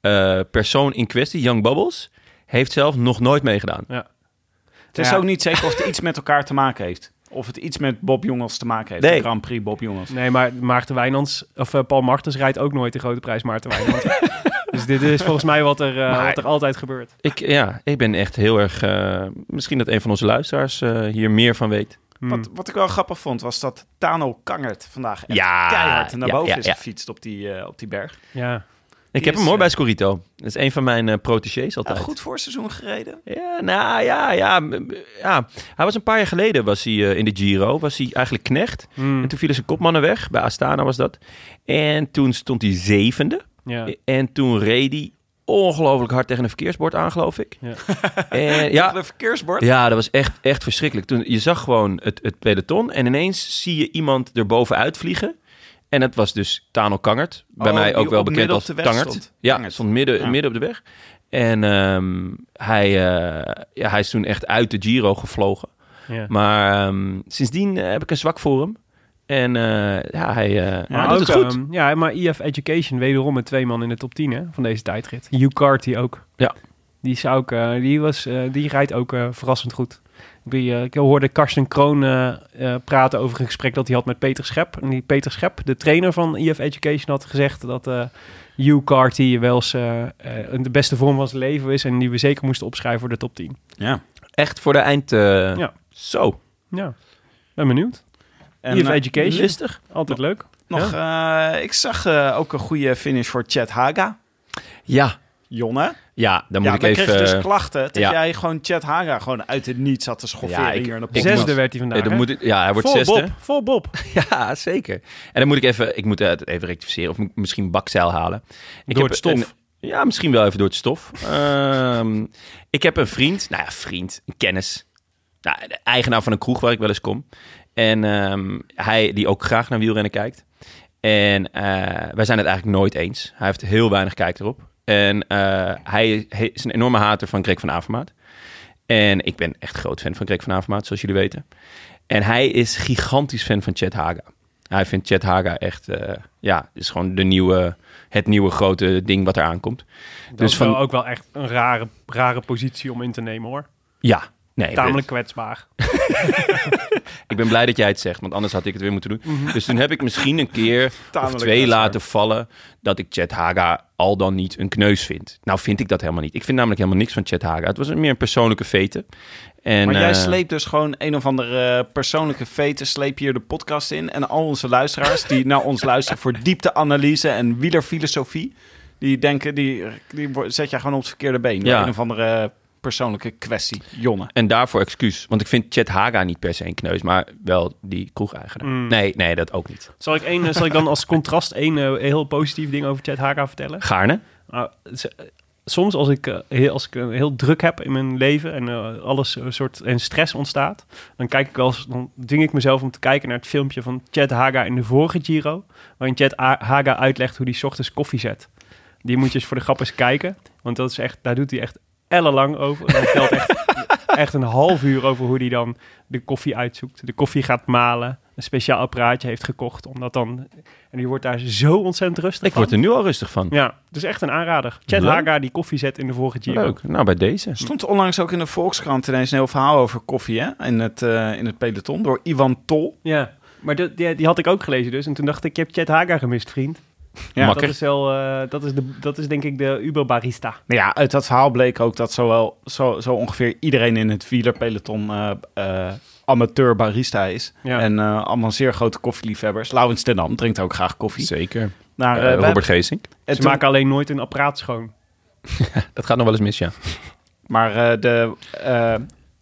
eh, persoon in kwestie, Young Bubbles, heeft zelf nog nooit meegedaan. Het is Ja. ook niet zeker of het iets met elkaar te maken heeft. Of het iets met Bob Jongens te maken heeft. Nee. De Grand Prix Bob Jongens. Nee, maar Maarten Wijnands, of eh, Paul Martens rijdt ook nooit de grote prijs Maarten Wijnands. dus dit is volgens mij wat er, eh, Maar- wat er altijd gebeurt. Ik, ja, ik ben echt heel erg... eh, misschien dat een van onze luisteraars eh, hier meer van weet. Hmm. Wat, wat ik wel grappig vond, was dat Tano Kangert vandaag echt Ja, keihard naar ja, boven ja, is ja. gefietst op die, eh, op die berg. Ja. Ik heb hem hoor eh, bij Scorito. Dat is een van mijn eh protégés Ja, altijd. goed voorseizoen gereden. Ja, nou ja, ja, ja. Hij was een paar jaar geleden was hij, eh, in de Giro. Was hij eigenlijk knecht. Hmm. En toen vielen zijn kopmannen weg. Bij Astana was dat. En toen stond hij zevende. ja. En toen reed hij ongelooflijk hard tegen een verkeersbord aan, geloof ik. Ja. En, Ja. ja, De verkeersbord. ja, dat was echt, echt verschrikkelijk. Toen, je zag gewoon het, het peloton en ineens zie je iemand er bovenuit vliegen. En dat was dus Tano Kangert. Bij Oh, mij ook wel bekend als op de weg Tangert. stond. Ja, stond midden, Ja. midden op de weg. En ehm, hij, eh, ja, hij is toen echt uit de Giro gevlogen. Ja. Maar ehm, sindsdien eh, heb ik een zwak voor hem. En eh, ja, hij, eh, hij Maar doet ook, het goed. ehm, ja, maar EF Education wederom met twee man in de top 10 hè, van deze tijdrit. Hugh Carty ook. Ja. Die, ook, eh, die, was, die rijdt ook eh, verrassend goed. Die, eh, ik hoorde Karsten Kroon eh, eh, praten over een gesprek dat hij had met Peter Schep. En die Peter Schep, de trainer van EF Education, had gezegd dat eh Hugh Carty wel eens de beste vorm van zijn leven is. En die we zeker moesten opschrijven voor de top 10. Ja. Echt voor de eind. eh, Ja. Zo. Ja, ben benieuwd. En, EF Education, Listig. altijd leuk. nog, eh, ik zag eh, ook een goede finish voor Chet Haga. Ja. Jonne. Ja, dan moet ja, ik wij even... kregen dus klachten dat ja. jij gewoon Chat Haga gewoon uit het niets had te schofferen Ja, ik- hier in de. Zesde werd hij vandaag. eh, dan moet ik, ja, hij wordt Vol zesde. Bob, vol Bob. Ja, zeker. En dan moet ik even, ik moet het even rectificeren of misschien bakzeil halen. Ik Door heb het stof. een- ja, misschien wel even door het stof. Ehm, ik heb een vriend, nou ja, vriend, een kennis. Nou, de eigenaar van een kroeg waar ik wel eens kom. En ehm, hij die ook graag naar wielrennen kijkt. En eh, wij zijn het eigenlijk nooit eens. Hij heeft heel weinig kijk erop. En eh, hij, hij is een enorme hater van Greg van Avermaat. En ik ben echt groot fan van Greg van Avermaat, zoals jullie weten. En hij is gigantisch fan van Chet Haga. Hij vindt Chet Haga echt, eh, ja, is gewoon de nieuwe, het nieuwe grote ding wat er aankomt. Dat Dus is van, wel ook wel echt een rare, rare positie om in te nemen hoor. ja, nee, Tamelijk kwetsbaar. ik ben blij dat jij het zegt, want anders had ik het weer moeten doen. Dus toen heb ik misschien een keer of twee kwetsbaar. laten vallen dat ik Chet Haga al dan niet een kneus vind. Nou vind ik dat helemaal niet. Ik vind namelijk helemaal niks van Chet Haga. Het was meer een persoonlijke vete. En, Maar jij eh, sleept dus gewoon een of andere eh, persoonlijke veten, sleep je hier de podcast in. En al onze luisteraars die naar ons luisteren voor diepteanalyse en wielerfilosofie, die denken, die, die zet jij gewoon op het verkeerde been. Ja. Een of andere persoonlijke kwestie. Jonne. En daarvoor excuus. Want ik vind Chet Haga niet per se een kneus, maar wel die kroegeigenaar. Mm. Nee, nee, dat ook niet. Zal ik, één, eh, zal ik dan als contrast één eh, heel positief ding over Chet Haga vertellen? Gaarne. Nou, z- soms als ik, eh, heel, als ik eh, heel druk heb in mijn leven en eh, alles een soort en stress ontstaat, dan kijk ik wel eens, dan dwing ik mezelf om te kijken naar het filmpje van Chet Haga in de vorige Giro, waarin Chet A- Haga uitlegt hoe hij 's ochtends koffie zet. Die moet je eens voor de grap eens kijken, want dat is echt, daar doet hij echt ellenlang over. En hij vertelt echt, echt een half uur over hoe hij dan de koffie uitzoekt, de koffie gaat malen, een speciaal apparaatje heeft gekocht, omdat dan en die wordt daar zo ontzettend rustig Ik van. word er nu al rustig van. Ja, dus echt een aanrader. Leuk. Haga die koffie zet in de vorige Giro. Leuk. Nou, bij deze. Er stond onlangs ook in de Volkskrant ineens een heel verhaal over koffie hè? In, het, eh, in het peloton door Ivan Tol. Ja, maar die, die, die had ik ook gelezen dus. En toen dacht ik, je hebt Chet Haga gemist, vriend. Ja, Makker. Dat is, wel, eh, dat, is de, dat is denk ik de Uber-barista. Nou ja, uit dat verhaal bleek ook dat zowel, zo, zo ongeveer iedereen in het wielerpeloton eh, amateur barista is. Ja. En eh, allemaal zeer grote koffieliefhebbers. Laurens ten Dam drinkt ook graag koffie. Zeker. We Robert Geesink. Ze toen- maken alleen nooit een apparaat schoon. Dat gaat nog wel eens mis, ja. Maar eh, de, eh,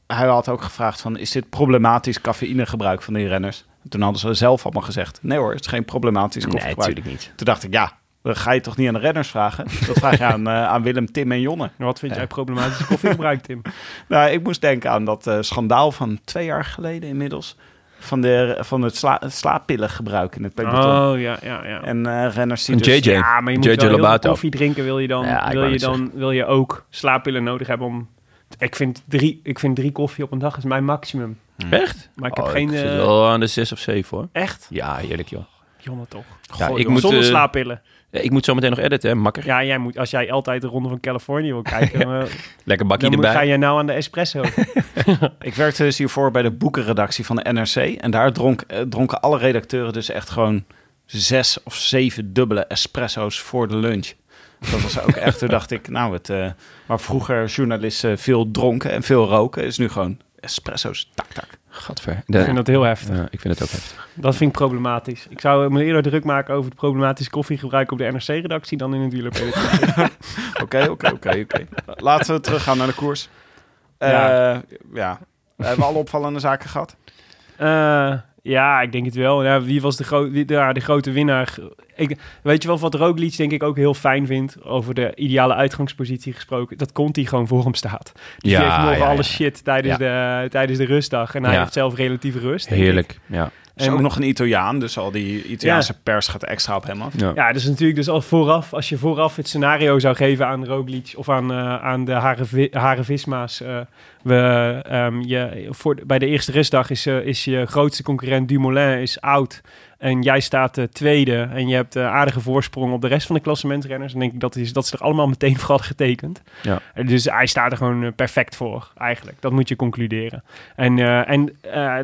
hij had ook gevraagd van, is dit problematisch cafeïnegebruik van die renners? En toen hadden ze zelf allemaal gezegd, nee hoor, het is geen problematisch Nee, koffiegebruik. natuurlijk niet. Toen dacht ik, ja, dat ga je toch niet aan de renners vragen? Dat vraag je aan, eh, aan Willem, Tim en Jonne. Wat vind jij problematische koffiegebruik, Tim? Nou, ik moest denken aan dat eh, schandaal van twee jaar geleden inmiddels. Van, de, van het, sla, het slaappillengebruik in het peloton. Oh, ja, ja, ja. En eh, renners die En dus... JJ. Ja, maar je moet JJ wel heel veel Lobato. koffie drinken. Wil je dan, Ja, wil je dan wil je ook slaappillen nodig hebben om... Ik vind, drie, ik vind drie koffie op een dag is mijn maximum. Echt? Maar ik heb Oh, geen... zit eh, wel aan de zes of zeven hoor. Echt? Ja, heerlijk joh. Jonne toch. Ja, Goh, ik, jongen, moet, Zonder eh, slaappillen. ja, ik moet zo meteen nog editen, hè, makker. Ja, jij moet, als jij altijd de Ronde van Californië wil kijken, eh, Lekker bakje dan moet- erbij. ga jij nou aan de espresso. Ik werkte dus hiervoor bij de boekenredactie van de NRC. En daar dronk, eh, dronken alle redacteuren dus echt gewoon zes of zeven dubbele espresso's voor de lunch. Dat was ook echt, toen dacht ik, nou, het, eh, waar vroeger journalisten veel dronken en veel roken, is nu gewoon espresso's, tak, tak. Gadver. Ik vind dat heel heftig. Ja, ik vind het ook heftig. Dat vind ik problematisch. Ik zou me eerder druk maken over het problematische koffiegebruik op de NRC-redactie dan in het wielerpeloton. Oké, oké, oké, oké. Laten we teruggaan naar de koers. Eh, Ja. ja. We hebben alle opvallende zaken gehad. Eh, ja, ik denk het wel. Ja, wie was de, gro wie, ja, de grote winnaar? Ik, weet je wel wat Roglic denk ik ook heel fijn vindt over de ideale uitgangspositie gesproken? Dat Conti gewoon voor hem staat. Die Ja, heeft nog ja, alle ja. shit tijdens, de, tijdens de rustdag. En hij Ja. heeft zelf relatieve rust. denk ik. Heerlijk. Ja. Er is En- ook nog een Italiaan, dus al die Italiaanse pers gaat extra op hem af. Ja. Ja, dus natuurlijk dus al vooraf, als je vooraf het scenario zou geven aan Roglic of aan, eh, aan de Hare, Hare Visma's. eh, we, ehm, je, voor, bij de eerste rustdag is, eh, is je grootste concurrent Dumoulin is oud. En jij staat eh, tweede en je hebt eh, aardige voorsprong op de rest van de klassementrenners. Dan denk ik dat, is, dat ze er allemaal meteen voor hadden getekend. Ja. En Dus hij staat er gewoon perfect voor, eigenlijk. Dat moet je concluderen. En, en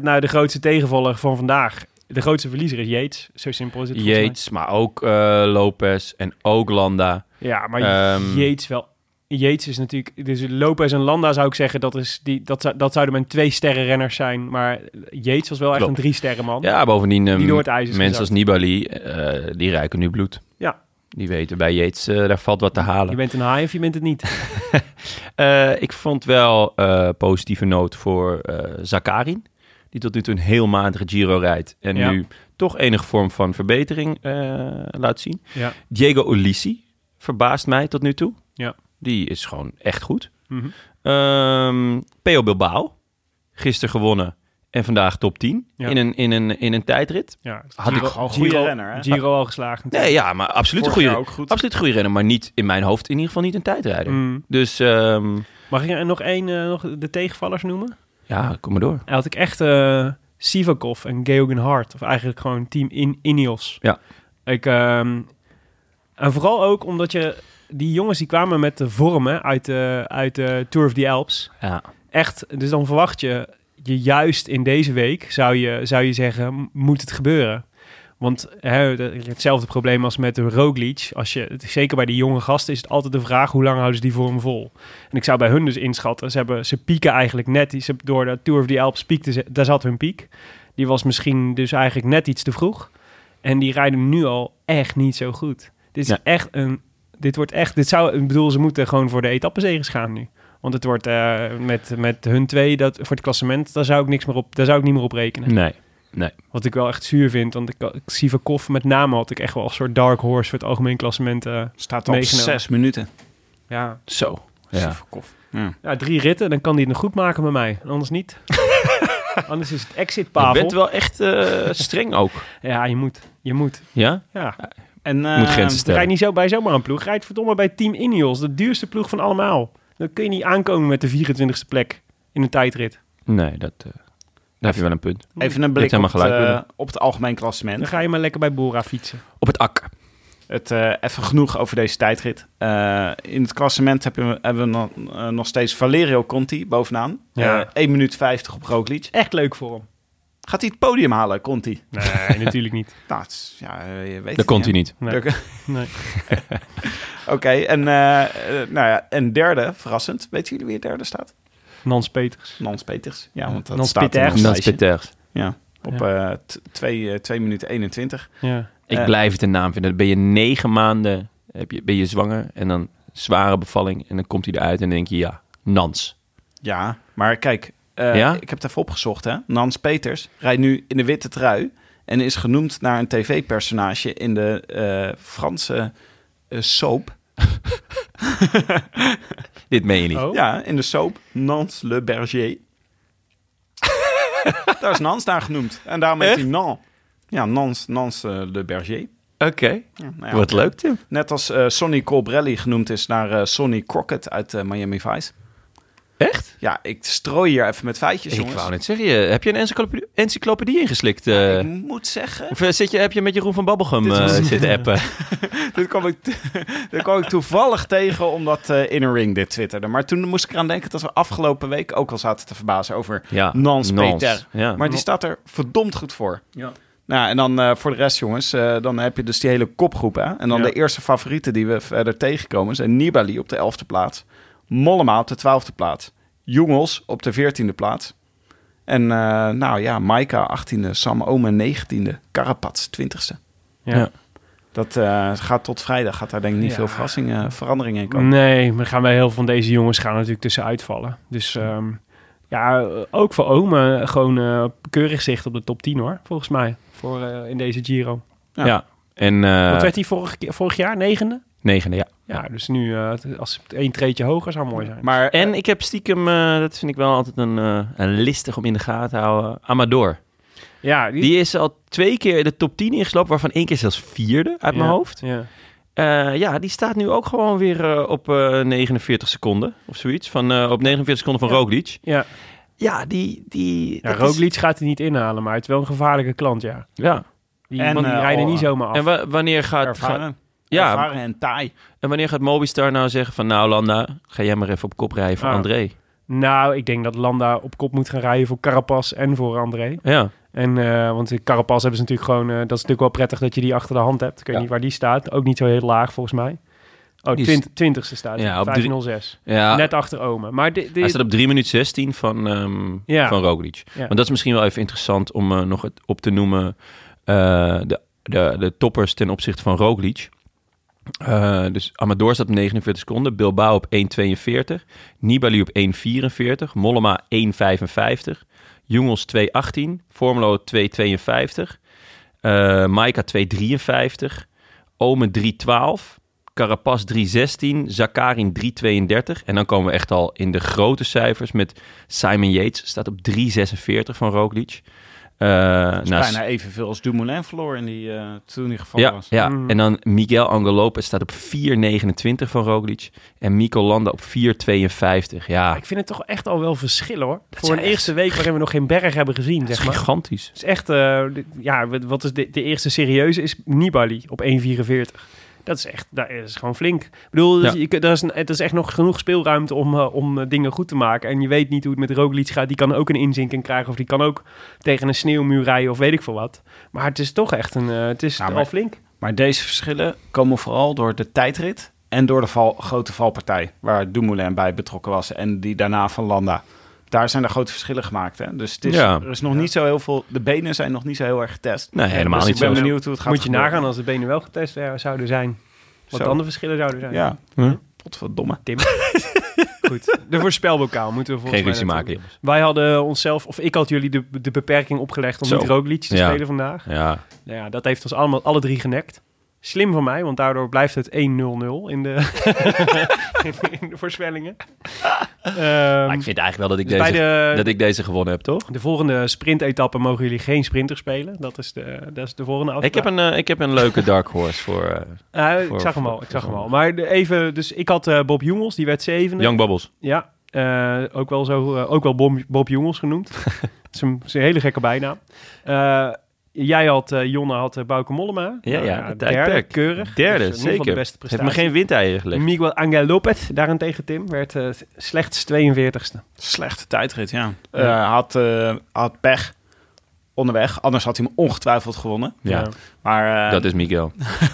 nou, de grootste tegenvaller van vandaag, de grootste verliezer is Yates. Zo simpel is het. Yates, maar ook eh, Lopez en ook Landa. Ja, maar Ehm, Yates wel. Yates is natuurlijk... Dus Lopez en Landa zou ik zeggen, dat, is die, dat, dat zouden mijn twee sterren renners zijn. Maar Yates was wel echt een drie sterren man. Ja, bovendien, ehm, Die door het ijs is mensen als. Nibali, eh, die ruiken nu bloed. Ja. Die weten bij Yates, eh, daar valt wat te halen. Je bent een haai of je bent het niet. Eh, ik vond wel positieve noot voor Zakarin. Die tot nu toe een heel matige Giro rijdt. En Ja. nu toch enige vorm van verbetering laat zien. Ja. Diego Ulissi verbaast mij tot nu toe. Die is gewoon echt goed. Mhm. Ehm Peo Bilbao. Gisteren gewonnen. En vandaag top 10 Ja. in, een, in, een, in een tijdrit. Ja, Had ik een goede renner, hè? Giro al geslaagd. Nee, ja, maar absoluut een goede, goed. absoluut een goede renner. Maar niet in mijn hoofd in ieder geval niet een tijdrijder. Mm. Dus ehm, Mag ik er nog één, eh, nog de tegenvallers noemen? ja, kom maar door. Hij had ik echt eh Sivakov en Geoghegan Hart. Of eigenlijk gewoon team in Ineos. Ja. Ik, ehm, en vooral ook omdat je... Die jongens die kwamen met de vormen uit de, uit de Tour of the Alps. Ja. Echt, dus dan verwacht je, je juist in deze week, zou je, zou je zeggen, moet het gebeuren. Want hè, de- hetzelfde probleem als met de Roglic. Als je, zeker bij die jonge gasten is het altijd de vraag... hoe lang houden ze die vorm vol? En ik zou bij hun dus inschatten... ze, hebben, ze pieken eigenlijk net... Ze, door de Tour of the Alps piekten ze... daar zat hun piek. Die was misschien dus eigenlijk net iets te vroeg. En die rijden nu al echt niet zo goed. Dit is Ja. echt een... Dit wordt echt... Dit zou, ik bedoel, ze moeten gewoon voor de etappenzegers gaan nu. Want het wordt eh, met, met hun twee, dat, voor het klassement, daar zou ik niks meer op, daar zou ik niet meer op rekenen. Nee. Nee. Wat ik wel echt zuur vind, want ik, ik Sivakov met name had ik echt wel een soort dark horse voor het algemeen klassement. eh, Staat op Meegenomen. zes minuten. ja. Zo. Ja. Ja. ja, drie ritten, dan kan hij het nog goed maken met mij. En anders niet. anders is het exit Je Pavel. bent wel echt eh, streng ook. Ja, je moet. Je moet. Ja? Ja. En, eh, Moet grenzen stellen. Rijd niet zo bij zomaar een ploeg. Rijd verdomme bij Team Ineos, de duurste ploeg van allemaal. Dan kun je niet aankomen met de 24ste plek in een tijdrit. Nee, dat, eh, daar heb je wel een punt. Even een blik op het, eh, op het algemeen klassement. Dan ga je maar lekker bij Bora fietsen. Op het ak. Het, eh, even genoeg over deze tijdrit. Eh, in het klassement hebben we, hebben we nog, nog steeds Valerio Conti bovenaan. Ja. Eh, 1 minuut 50 op Roglic. Echt leuk voor hem. Gaat hij het podium halen, Conti? Nee, natuurlijk niet. Nou, het is- ja, eh, je weet Dat het komt hij niet. Nee. Oké, Nee. Oké, en eh, eh, nou ja, en derde, verrassend. Weten jullie wie het derde staat? Nans Peters. Nans Peters. Ja, want dat Nans staat er Peters. lijstje. Peters. Ja, op eh, t- twee, eh, twee minuten 21. Ja. Ik Eh. blijf het een naam vinden. Dan ben je negen maanden heb je, ben je zwanger en dan zware bevalling. En dan komt hij eruit en dan denk je, ja, Nans. Ja, maar kijk, eh, Ja? ik heb het even opgezocht, hè. Nans Peters rijdt nu in de witte trui... en is genoemd naar een tv-personage in de eh, Franse eh, soap. Dit meen je niet. Oh. Ja, in de soap Nans Le Berger. Daar is Nans naar genoemd. En daarom heet hij Nan. Ja, Nans, Nans Le Berger. Oké, Ja, nou ja, wat leuk Tim. Net als eh, Sonny Colbrelli genoemd is naar eh, Sonny Crockett uit Miami Vice. Echt? Ja, ik strooi hier even met feitjes, Ik jongens. wou net zeggen, heb je een encyclopedie, encyclopedie ingeslikt? eh? Ik moet zeggen, of eh, zit je, heb je met Jeroen van Babbelgum eh, was- zitten appen? dit kwam ik, dit kwam ik toevallig tegen omdat eh Inner Ring dit twitterde. Maar toen moest ik eraan denken dat we afgelopen week ook al zaten te verbazen over Ja, Nans Nans, Peter. ja. Maar die staat er verdomd goed voor. Ja. Nou, en dan eh, voor de rest, jongens, eh, dan heb je dus die hele kopgroep. Hè? En dan Ja. de eerste favorieten die we verder tegenkomen zijn Nibali op de 11e plaats, Mollema op de 12e plaats, Jongels op de 14e plaats. En eh, nou ja, Maika 18e, Sam Omen 19e, Carapaz 20e. Ja. Ja. Dat eh, gaat tot vrijdag, gaat daar denk ik niet Ja. veel verrassingen, veranderingen in komen. Nee, maar gaan wij heel veel van deze jongens gaan natuurlijk tussenuit vallen. Dus ehm, ja, eh, ook voor Ome gewoon eh, keurig zicht op de top 10 hoor, volgens mij. Voor eh, in deze Giro. Ja. Ja. En eh Wat werd hij vorig, keer- vorig jaar? Negende? negende, ja. Ja, dus nu eh, als het één treetje hoger zou mooi zijn. Maar En ik heb stiekem, eh, dat vind ik wel altijd een, eh, een listig om in de gaten te houden, Amador. ja, die, Die is al twee keer de top 10 ingeslopen, waarvan één keer zelfs vierde uit mijn hoofd. Ja. Eh, ja, die staat nu ook gewoon weer eh, op eh 49 seconden of zoiets. Van, eh, op 49 seconden van Ja. Roglic. Ja, Ja, die... die ja is- Roglic gaat hij niet inhalen, maar het is wel een gevaarlijke klant, ja. Ja. Die, En, want die eh, rijden niet zomaar af. En wa- wanneer gaat, ervaren, gaat- ja, ervaren en taai. en wanneer gaat Mobistar nou zeggen van... Nou, Landa, ga jij maar even op kop rijden voor Ah. André. Nou, ik denk dat Landa op kop moet gaan rijden voor Carapaz en voor André. Ja. En, eh, want Carapaz hebben ze natuurlijk gewoon... eh, dat is natuurlijk wel prettig dat je die achter de hand hebt. Ik weet Ja. niet waar die staat. Ook niet zo heel laag, volgens mij. Oh, twint, twintigste staat Ja, ja, op drie- 506. ja. Net achter Ome. Maar Hij staat op 3 minuten 16 van, ehm Ja. van Roglic. Ja. Want dat is misschien wel even interessant om eh, nog het op te noemen. de, de, de toppers ten opzichte van Roglic. Eh, dus Amador staat op 49 seconden. Bilbao op 1,42. Nibali op 1,44. Mollema 1,55. Jongels 2,18. Formelo 2,52. eh Maika 2,53. Omen 3,12. Carapaz 3,16. Zakarin 3,32. En dan komen we echt al in de grote cijfers met Simon Yates. Staat op 3,46 van Roglic. Eh Dat is nou, bijna evenveel als Dumoulin verloor in die, eh, toen gevallen ja, was. ja. Mm. en dan Miguel Angel Lopez staat op 4,29 van Roglic. En Mikel Landa op 4,52. Ja, ik vind het toch echt al wel verschillen hoor. Voor een echt- eerste week waarin we nog geen berg hebben gezien, dat is zeg maar. gigantisch. Het is echt, eh, ja, wat- wat is de, de eerste serieuze is Nibali op 1,44. Dat is echt, dat is gewoon flink. Ik bedoel, Ja. je, er is, een, is echt nog genoeg speelruimte om, eh, om eh, dingen goed te maken. En je weet niet hoe het met Roglic gaat. Die kan ook een inzinking krijgen of die kan ook tegen een sneeuwmuur rijden of weet ik veel wat. Maar het is toch echt een, eh, het is al maar- flink. Maar deze verschillen komen vooral door de tijdrit en door de val, grote valpartij, waar Dumoulin bij betrokken was en die daarna van Landa. Daar zijn er grote verschillen gemaakt. Hè? Dus het is, Ja. er is nog niet zo heel veel. De benen zijn nog niet zo heel erg getest. Nee, helemaal dus niet ik ben zo. benieuwd hoe het gaat. Moet je gebeuren. nagaan als de benen wel getest zouden zijn. Wat dan de verschillen zouden zijn. Ja, Huh? potverdomme. Tim. Goed. De voorspelbokaal moeten we volgens Geen mij maken, jongens. Wij hadden onszelf, of ik had jullie de, de beperking opgelegd om Zo. niet Roglic te Ja. spelen vandaag. Ja, Nou ja, dat heeft ons allemaal alle drie genekt. Slim van mij, want daardoor blijft het 1-0-0 in de, in de voorspellingen. Ehm, maar ik vind eigenlijk wel dat ik, dus deze, de, dat ik deze gewonnen heb, toch? de volgende sprintetappe mogen jullie geen sprinter spelen. Dat is de, dat is de volgende afspraak. Ik heb, een, eh, ik heb een leuke dark horse voor eh, Eh, ik zag hem al, ik zag hem al. Maar de, even, dus ik had eh, Bob Jongels, die werd zevende. Young Bubbles. Ja, eh, ook wel, zo, ook wel Bob, Bob Jongels genoemd. Dat is een, is een hele gekke bijnaam. Eh, jij had, eh, Jonne had uh, Bauke Mollema. Ja, Nou ja, het derde, tijdperk. keurig. Derde, Dus geval zeker. de beste Heeft me geen windeieren gelegd. Miguel Angel Lopez, daarentegen Tim, werd eh, slechts 42ste. Slechte tijdrit, ja. Eh, had, eh, had pech onderweg. Anders had hij hem ongetwijfeld gewonnen. Ja, Maar, eh, dat is Miguel.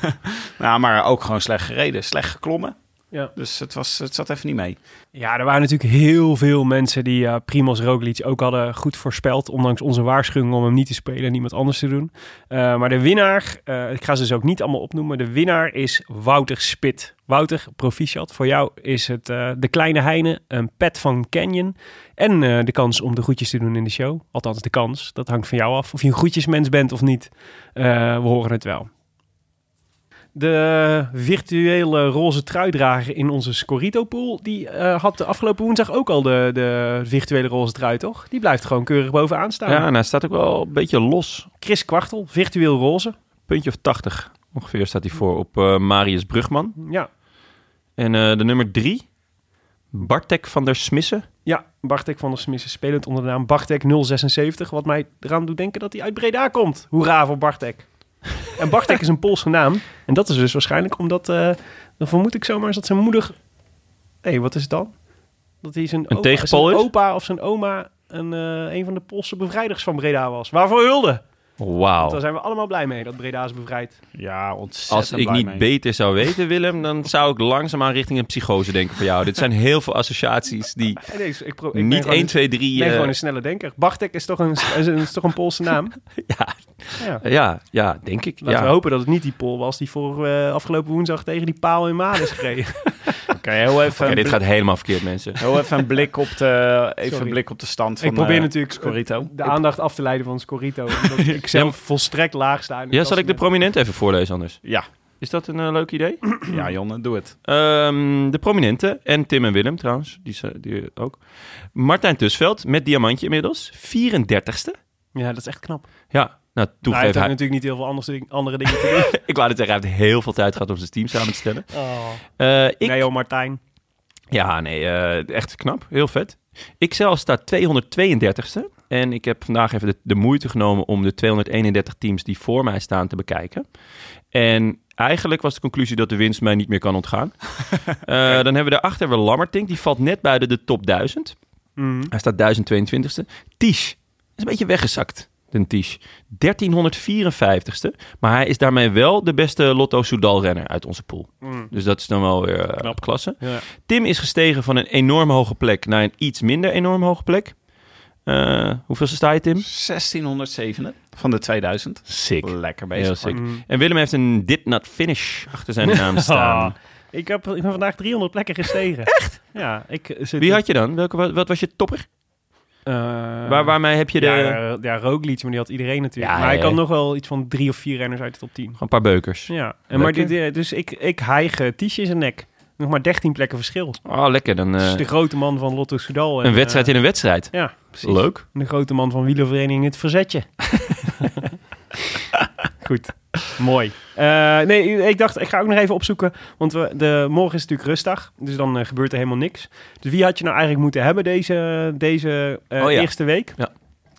nou, maar ook gewoon slecht gereden. Slecht geklommen. Ja. Dus het, was, het zat even niet mee. Ja, er waren natuurlijk heel veel mensen die eh Primoz Roglic ook hadden goed voorspeld. Ondanks onze waarschuwing om hem niet te spelen en iemand anders te doen. Eh, maar de winnaar, eh, ik ga ze dus ook niet allemaal opnoemen. De winnaar is Wouter Spit. Wouter, proficiat. Voor jou is het eh, de kleine Heine, een pet van Canyon. En eh, de kans om de groetjes te doen in de show. Althans, de kans. Dat hangt van jou af. Of je een groetjesmens bent of niet. Eh, we horen het wel. De virtuele roze truidrager in onze Scorito-pool... die eh, had de afgelopen woensdag ook al de, de virtuele roze trui, toch? Die blijft gewoon keurig bovenaan staan. Ja, en hij staat ook wel een beetje los. Chris Kwartel, virtueel roze. Puntje of 80 ongeveer staat hij voor op eh, Marius Brugman. Ja, En eh, de nummer drie, Bartek van der Smissen. ja Bartek van der Smissen, spelend onder de naam Bartek 076. Wat mij eraan doet denken dat hij uit Breda komt. Hoera voor Bartek. En Bartek is een Poolse naam. En dat is dus waarschijnlijk omdat... eh, dan vermoed ik zomaar eens dat zijn moeder... Nee, wat is het dan? Dat hij zijn, Een opa, zijn opa of zijn oma... Een, eh, een van de Poolse bevrijders van Breda was. Waarvoor hulde? Wauw. Daar zijn we allemaal blij mee dat Breda is bevrijd. Ja, ontzettend Als ik blij niet mee. beter zou weten, Willem, dan zou ik langzaamaan richting een psychose denken voor jou. Dit zijn heel veel associaties die En deze, ik niet gewoon 1, een- 2, 3... Ik ben eh, gewoon een snelle denker. Bartek is toch een, is toch een Poolse naam? ja, Ja. ja, ja, denk ik. Laten ja. we hopen dat het niet die Pool was die voor eh, afgelopen woensdag tegen die paal in Maden is gereden. Oké, heel even, Oké, een dit gaat helemaal verkeerd, mensen. heel even een blik op de, even Sorry. een blik op de stand van ik probeer eh, natuurlijk Scorito. de aandacht af te leiden van Scorito. Ik zelf volstrekt laag sta. in het Ja, zal ik de prominent even voorlezen anders? Ja, Is dat een eh, leuk idee? ja, Jonne, doe het. Ehm, de prominente en Tim en Willem trouwens, die, ze- die ook. Martijn Tusveld met diamantje inmiddels, 34ste. Ja, dat is echt knap. Ja, nou Hij heeft ook hij. natuurlijk niet heel veel anders, andere dingen te doen. Ik wou het zeggen, hij heeft heel veel tijd gehad om zijn team samen te stellen. Oh. Eh, ik, Nee joh, Martijn. Ja, nee, eh, echt knap. Heel vet. Ik zelf sta 232ste. En ik heb vandaag even de, de moeite genomen om de 231 teams die voor mij staan te bekijken. En eigenlijk was de conclusie dat de winst mij niet meer kan ontgaan. Eh, dan hebben we daarachter weer Lammertink. Die valt net buiten de top 1000. Mhm. Hij staat 1022ste. Tisch is een beetje weggezakt. De Tisch. 1354ste. Maar hij is daarmee wel de beste Lotto Soudal-renner uit onze pool. Mhm. Dus dat is dan wel weer Knap. klasse. Ja. Tim is gestegen van een enorm hoge plek naar een iets minder enorm hoge plek. Uh, hoeveel sta je, Tim? 1607 van de 2000. Sick. Lekker Heel bezig. sick. hoor. Mhm. En Willem heeft een did not finish achter zijn naam staan. Ik, heb, ik ben vandaag 300 plekken gestegen. Echt? Ja. Ik zit Wie had je dan? Welke, wat, wat was je topper? Eh, Waar, waarmee heb je de... Ja, ja, Roglic, maar die had iedereen natuurlijk. Ja, maar ik had ja. nog wel iets van drie of vier renners uit de top 10. Gewoon een paar beukers. Ja, en maar dit, eh, dus ik, ik hijg uh, Tiesje in zijn nek. Nog maar 13 plekken verschil. Oh, lekker. Dan, Dus eh, de grote man van Lotto Soudal. en, een wedstrijd eh, in een wedstrijd. Ja, precies. Leuk. De grote man van wielervereniging Het Verzetje. Goed, mooi. Eh, nee, ik dacht, ik ga ook nog even opzoeken. Want we, de, morgen is natuurlijk rustdag. Dus dan eh, gebeurt er helemaal niks. Dus wie had je nou eigenlijk moeten hebben deze, deze eh, Oh ja. eerste week? Ja.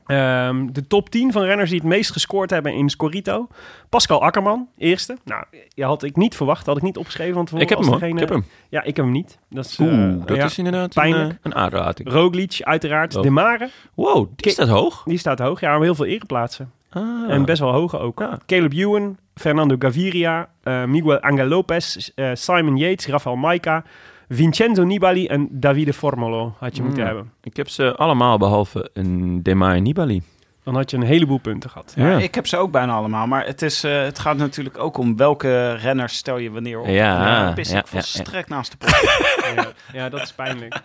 Ehm, de top 10 van renners die het meest gescoord hebben in Scorito. Pascal Akkerman, eerste. Nou, je had ik niet verwacht. Had ik niet opgeschreven. Want Ik heb hem degene- Ik heb hem. Ja, ik heb hem niet. Dat is, eh, dat ja. is inderdaad een, pijnlijk. eh, een aanrating. Roglic, uiteraard. Oh. De Mare, Wow, die staat hoog. die staat hoog. Ja, maar heel veel ereplaatsen. Ah. En best wel hoge ook. Ja. Caleb Ewan, Fernando Gaviria, eh, Miguel Angel Lopez, Simon Yates, Rafael Maika, Vincenzo Nibali en Davide Formolo had je Mm. moeten hebben. Ik heb ze allemaal behalve een Demai Nibali. Dan had je een heleboel punten gehad. Ja. Ja, ik heb ze ook bijna allemaal. Maar het, is, eh, het gaat natuurlijk ook om welke renners stel je wanneer op. Ja, En daar pis ja, ik ja, volstrekt naast de pot. Ja, ja, dat is pijnlijk.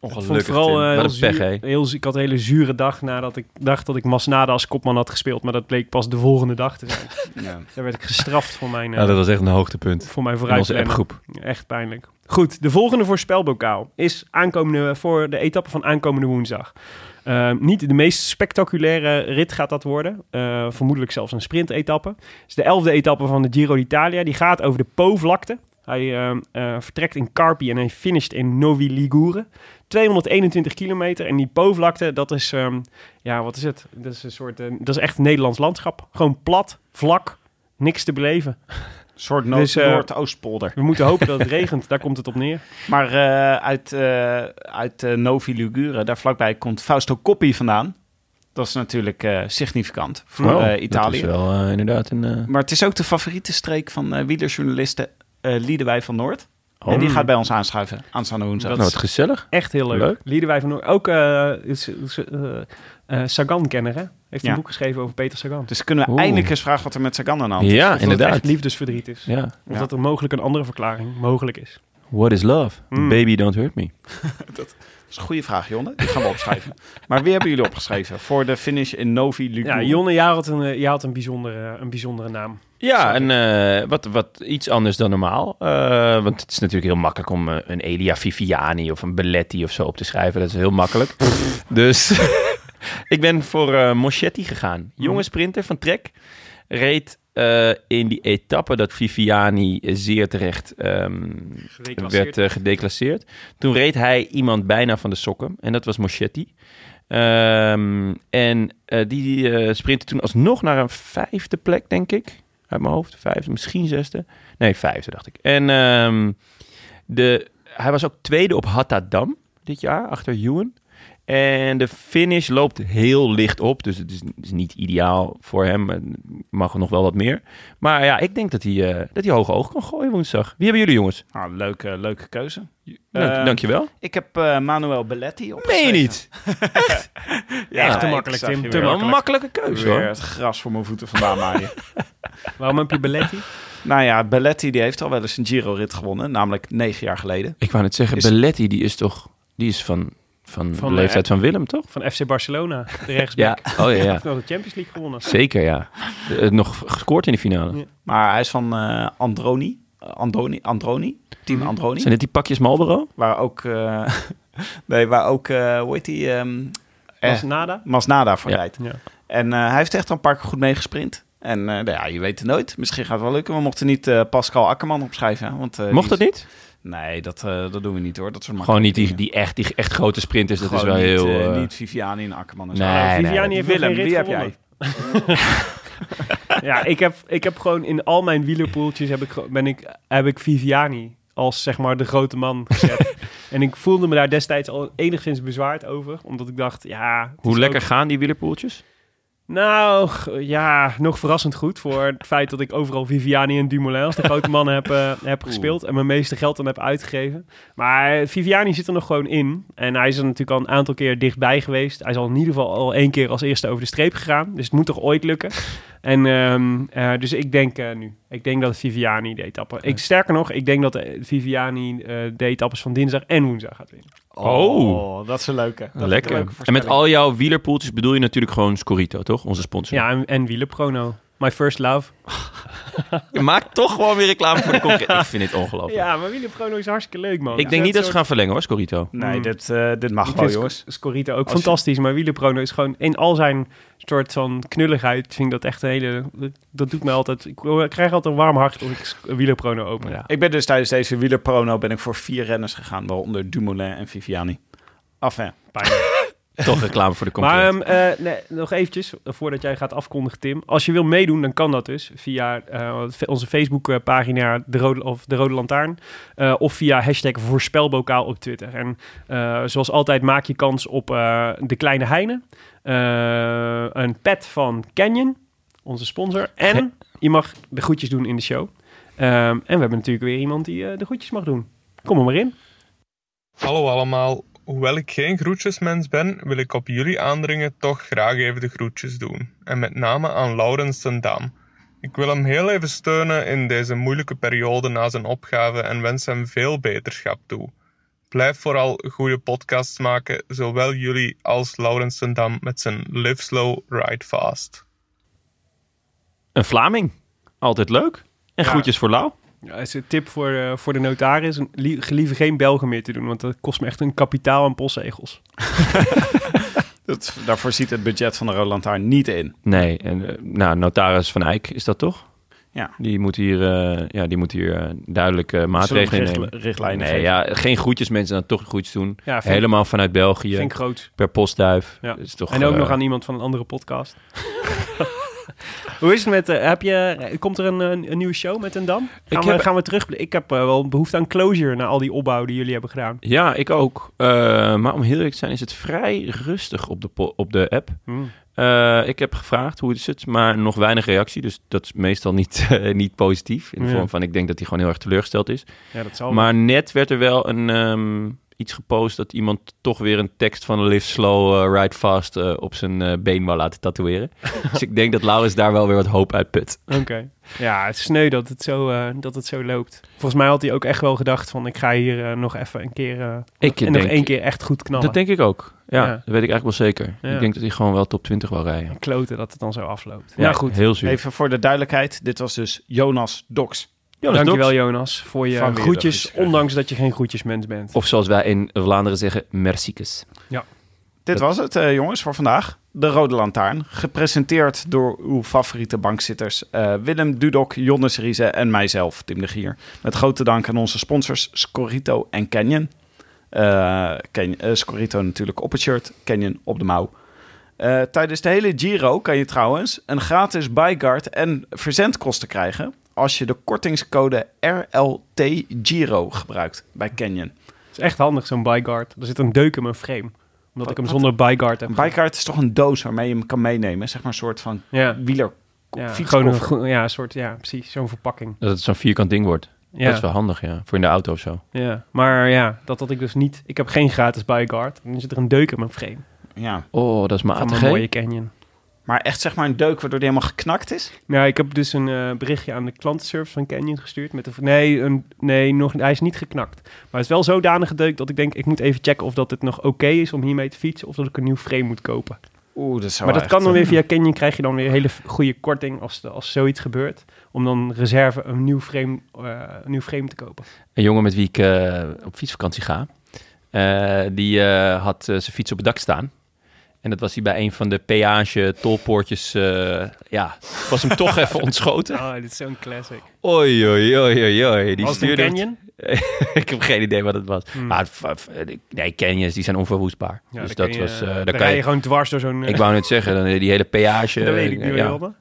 Ongelukkig, vooral eh, Wat heel pech, ik had een hele zure dag nadat ik dacht dat ik Masnada als kopman had gespeeld. Maar dat bleek pas de volgende dag te zijn. ja. Daar werd ik gestraft voor mijn, eh, Ja, dat was echt een hoogtepunt. voor mijn appgroep. Echt pijnlijk. Goed, de volgende voorspelbokaal is aankomende, voor de etappe van aankomende woensdag. Uh, niet de meest spectaculaire rit gaat dat worden. Uh, vermoedelijk zelfs een sprintetappe. Het is de elfde etappe van de Giro d'Italia. Die gaat over de Po-vlakte. Hij uh, uh, vertrekt in Carpi en hij finisht in Novi Ligure. 221 kilometer. En die Po-vlakte, dat is... Um, ja, wat is het? Dat is een soort... Uh, dat is echt Nederlands landschap. Gewoon plat, vlak, niks te beleven. Een soort noord Dus, Noordoostpolder. We moeten hopen dat het regent. Daar komt het op neer. Maar eh, uit, eh, uit Novi Ligure, daar vlakbij, komt Fausto Coppi vandaan. Dat is natuurlijk eh, significant voor Oh, Italië. Dat is wel inderdaad een... eh, Maar het is ook de favoriete streek van eh wielerjournalisten eh Liedewij van Noord. En die Oh. gaat bij ons aanschuiven aanstaande woensdag. Nou, wat gezellig. Echt heel leuk. Leuk. Liedewij van Noor. Ook eh, is, is, eh, eh, Sagan-kenner, hè? Heeft Ja. een boek geschreven over Peter Sagan. Dus kunnen we Oeh. eindelijk eens vragen wat er met Sagan aan de hand is. Ja, Of dat het inderdaad. echt liefdesverdriet is. Ja. Of Ja. dat er mogelijk een andere verklaring mogelijk is. What is love? Mm. Baby, don't hurt me. Dat is een goede vraag, Jonne. Die gaan we opschrijven. maar wie hebben jullie opgeschreven voor de finish in Novi Ligure? Ja, Jonne, jij had een, eh, jij had een, bijzondere, een bijzondere naam. Ja, en eh, wat, wat iets anders dan normaal. Eh, want het is natuurlijk heel makkelijk om een Elia Viviani of een Belletti of zo op te schrijven. Dat is heel makkelijk. dus ik ben voor eh Moschetti gegaan. Jonge sprinter van Trek. Reed eh, in die etappe dat Viviani zeer terecht ehm, werd eh, gedeclasseerd. Toen reed hij iemand bijna van de sokken. En dat was Moschetti. Ehm, en eh, die sprintte toen alsnog naar een vijfde plek, denk ik. Uit mijn hoofd. Vijfde, misschien zesde. Nee, vijfde, dacht ik. En ehm, de, hij was ook tweede op Hattadam dit jaar, achter Ewan. En de finish loopt heel licht op. Dus het is, is niet ideaal voor hem. Het Mag er nog wel wat meer. Maar ja, ik denk dat hij, eh, dat hij hoge ogen kan gooien woensdag. Wie hebben jullie, jongens? Nou, leuke, leuke keuze. Dank, Eh, dankjewel. Ik heb eh, Manuel Belletti Meen opgeschreven. je niet? Ja, Echt te ik makkelijk, Tim, te weer. Een makkelijke keuze, Weer hoor. het gras voor mijn voeten vandaan maaien. Waarom heb je Belletti? nou ja, Belletti die heeft al wel eens een Giro-rit gewonnen. Namelijk negen jaar geleden. Ik wou net zeggen, Is- Belletti, die is toch... Die is van, van, Van, de leeftijd van Willem, toch? Van FC Barcelona, de Ja, rechtsback. oh ja, ja. Heeft nog de Champions League gewonnen. Zeker, ja. Eh, nog gescoord in de finale. Ja. Maar hij is van eh, Androni. Eh, Androni. Androni. Team Androni. Zijn dit die pakjes Marlboro? Waar ook... eh, nee, waar ook... eh hoe heet die? ehm, eh, Was Nada? Masnada voor Ja. rijdt. Ja. En eh, hij heeft echt een paar keer goed meegesprint. En eh, nou ja, je weet het nooit. Misschien gaat het wel lukken. We mochten niet eh, Pascal Akkerman opschrijven. Want, eh, Mocht dat is- niet? Nee, dat, eh, dat doen we niet hoor. Dat soort Gewoon niet die, die, echt, die echt grote sprinters. Dat is wel heel... niet, eh, eh, niet Viviani en Akkerman en zo. Nee, nee. Viviani heeft nog Willem, geen wie heb jij? Ja, ik heb, ik heb gewoon in al mijn wielerpoeltjes heb ik, ben ik, heb ik Viviani als zeg maar de grote man gezet. en ik voelde me daar destijds al enigszins bezwaard over. Omdat ik dacht, ja... Hoe lekker ook- gaan die wielerpoeltjes? Nou, ja, nog verrassend goed voor het feit dat ik overal Viviani en Dumoulin als de grote mannen heb, eh, heb gespeeld. En mijn meeste geld dan heb uitgegeven. Maar Viviani zit er nog gewoon in. En hij is er natuurlijk al een aantal keer dichtbij geweest. Hij is al in ieder geval al één keer als eerste over de streep gegaan. Dus het moet toch ooit lukken. En ehm, eh, dus ik denk eh, nu. Ik denk dat Viviani de etappe... Ik, sterker nog, ik denk dat Viviani de etappes van dinsdag en woensdag gaat winnen. Oh. dat is een leuke. Dat ik een Lekker. leuke En met al jouw wielerpoeltjes bedoel je natuurlijk gewoon Scorito, toch? Onze sponsor. Ja, en, en Wielerprono. My first love. Je maakt toch gewoon weer reclame voor de concurrentie. Ik vind dit ongelooflijk. Ja, maar Wielerprono is hartstikke leuk, man. Ik denk niet dat ze gaan verlengen hoor, Scorito. Nee, Mm. dit, eh, dit mag wel, jongens. Sc- Scorito ook Als je- fantastisch, maar Wielerprono is gewoon in al zijn soort van knulligheid vind ik dat echt een hele... Dat, doet me altijd... Ik, krijg altijd een warm hart als ik Sc- Wielerprono open. Ja. Ik ben dus tijdens deze wielerprono ben ik voor vier renners gegaan, waaronder Dumoulin en Viviani. Enfin, Toch reclame voor de Maar concurrentie. ehm, eh, nee, nog eventjes, voordat jij gaat afkondigen, Tim. Als je wil meedoen, dan kan dat dus via eh, fe- onze Facebookpagina de Rode, of de Rode Lantaarn. eh, of via hashtag voorspelbokaal op Twitter. En eh, zoals altijd maak je kans op eh, de Kleine Heine. eh, een pet van Canyon, onze sponsor. En je mag de groetjes doen in de show. Ehm, en we hebben natuurlijk weer iemand die de groetjes mag doen. Kom er maar in. Hallo allemaal. Hoewel ik geen groetjesmens ben, wil ik op jullie aandringen toch graag even de groetjes doen. En met name aan Laurens ten Dam. Ik wil hem heel even steunen in deze moeilijke periode na zijn opgave en wens hem veel beterschap toe. Blijf vooral goede podcasts maken, zowel jullie als Laurens ten Dam met zijn Live Slow, Ride Fast. Een Vlaming. Altijd leuk. En Ja. groetjes voor Lau. Ja, is een tip voor, eh, voor de notaris. Lie- Liever geen Belgen meer te doen, want dat kost me echt een kapitaal aan postzegels. dat, daarvoor ziet het budget van de Rode Lantaarn niet in. Nee, en, eh, nou, notaris Van Eyck is dat toch? Ja. Die moet hier, eh, ja, die moet hier eh, duidelijke maatregelen nemen. richtlijnen Nee, geven? ja, geen groetjes mensen dan toch groetjes doen. Ja, vind, Helemaal vanuit België, vind ik groot. per postduif. Ja. Is toch, En ook nog aan iemand van een andere podcast. Hoe is het met... eh, heb je, komt er een, een, een nieuwe show met een Dam? Gaan, Ik we, heb- gaan we terug... Ik heb eh, wel behoefte aan closure na al die opbouw die jullie hebben gedaan. Ja, ik ook. Eh, maar om heel eerlijk te zijn is het vrij rustig op de, op de app. Hmm. Ik heb gevraagd hoe is het, maar nog weinig reactie. Dus dat is meestal niet, niet positief. In de Ja. vorm van ik denk dat hij gewoon heel erg teleurgesteld is. Ja, dat zal Maar net werd er wel een, ehm, iets gepost dat iemand toch weer een tekst van Live Slow, eh, Ride Fast eh, op zijn eh, been wou laten tatoeëren. dus ik denk dat Laurens daar wel weer wat hoop uit put. Oké. Ja, het is sneu dat het, zo, dat het zo loopt. Volgens mij had hij ook echt wel gedacht van... ik ga hier nog even een keer... Ik en nog één keer echt goed knallen. Dat denk ik ook. Ja, Ja. dat weet ik eigenlijk wel zeker. Ja. Ik denk dat hij gewoon wel top 20 wil rijden. Kloten dat het dan zo afloopt. Ja, Ja, goed. Heel zuur. Even voor de duidelijkheid, dit was dus Jonas Doks. Jonas Dankjewel Doks. Jonas voor je Van groetjes, ondanks dat je geen groetjesmens bent. Of zoals wij in Vlaanderen zeggen, merciekes. Dit was het, eh, jongens, voor vandaag. De Rode Lantaarn. Gepresenteerd door uw favoriete bankzitters eh, Willem Dudok, Jonnes Riese en mijzelf, Tim de Gier. Met grote dank aan onze sponsors Scorito en Canyon. Eh, Ken- eh, Scorito natuurlijk op het shirt, Canyon op de mouw. Eh, tijdens de hele Giro kan je trouwens een gratis byguard en verzendkosten krijgen als je de kortingscode RLT Giro gebruikt bij Canyon. Het is echt handig, zo'n byguard. Er zit een deuk in mijn frame. Omdat Wat- ik hem zonder byguard heb. Een byguard is toch een doos waarmee je hem kan meenemen, zeg maar een soort van Ja, wieler ja een, ja, een soort, ja, precies, zo'n verpakking. Dat het zo'n vierkant ding wordt. Ja, Dat is wel handig, ja. Voor in de auto of zo. ja, maar ja, dat had ik dus niet. Ik heb geen gratis byguard. En dan zit er een deuk in mijn frame. Ja, Oh, dat is Van matig, mijn mooie? Canyon. Maar echt zeg maar een deuk waardoor die helemaal geknakt is. Ja, ik heb dus een eh, berichtje aan de klantenservice van Canyon gestuurd. Met de, nee, een, nee nog, hij is niet geknakt. Maar het is wel zodanig gedeukt dat ik denk... ik moet even checken of dat het nog oké is om hiermee te fietsen... of dat ik een nieuw frame moet kopen. Oeh, dat zou maar dat echt, kan dan eh, weer via Canyon... krijg je dan weer hele goede korting als, de, als zoiets gebeurt... om dan reserve een nieuw frame, eh, een nieuw frame te kopen. Een jongen met wie ik eh, op fietsvakantie ga, eh, die eh, had eh, zijn fiets op het dak staan. En dat was hij bij een van de peage tolpoortjes. eh, ja, was hem toch even ontschoten. Oh, dit is zo'n classic. Oei, oei, oei, oei. Die Was het stuurde... Canyon? ik heb geen idee wat het was. Hmm. Maar nee, Canyons, die zijn onverwoestbaar. Ja, dus dat je, was... eh, eh, dan daar kan je je, gewoon dwars door zo'n... ik wou net zeggen, dan die hele peage... dat weet ik eh, ja. Wilde.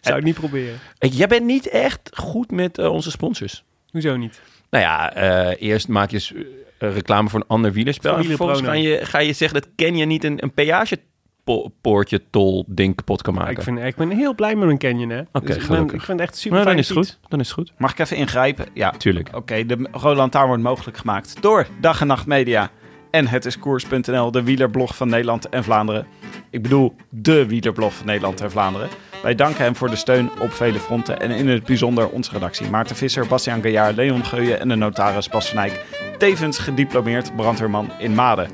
Zou ik niet proberen. Jij bent niet echt goed met eh, onze sponsors. Hoezo niet? Nou ja, eh, eerst maak je eh, reclame voor een ander wielerspel. En vervolgens ga je, ga je zeggen dat Kenya niet een, een peagepoortje tol ding kapot kan maken. Ik, vind, ik ben heel blij met mijn Canyon, hè. Oké, Dus ik, ben, gelukkig. ik vind het echt super maar dan is het goed. Dan is het goed. Mag ik even ingrijpen? Ja, Tuurlijk. Oké, de Rode Lantaarn wordt mogelijk gemaakt door Dag en Nacht Media en Het is Koers.nl, de wielerblog van Nederland en Vlaanderen. Ik bedoel, de wielerblog van Nederland en Vlaanderen. Wij danken hem voor de steun op vele fronten en in het bijzonder onze redactie. Maarten Visser, Bastiaan Gaillard, Leon Geuyen en de notaris Bas van. Tevens gediplomeerd brandweerman in Maden.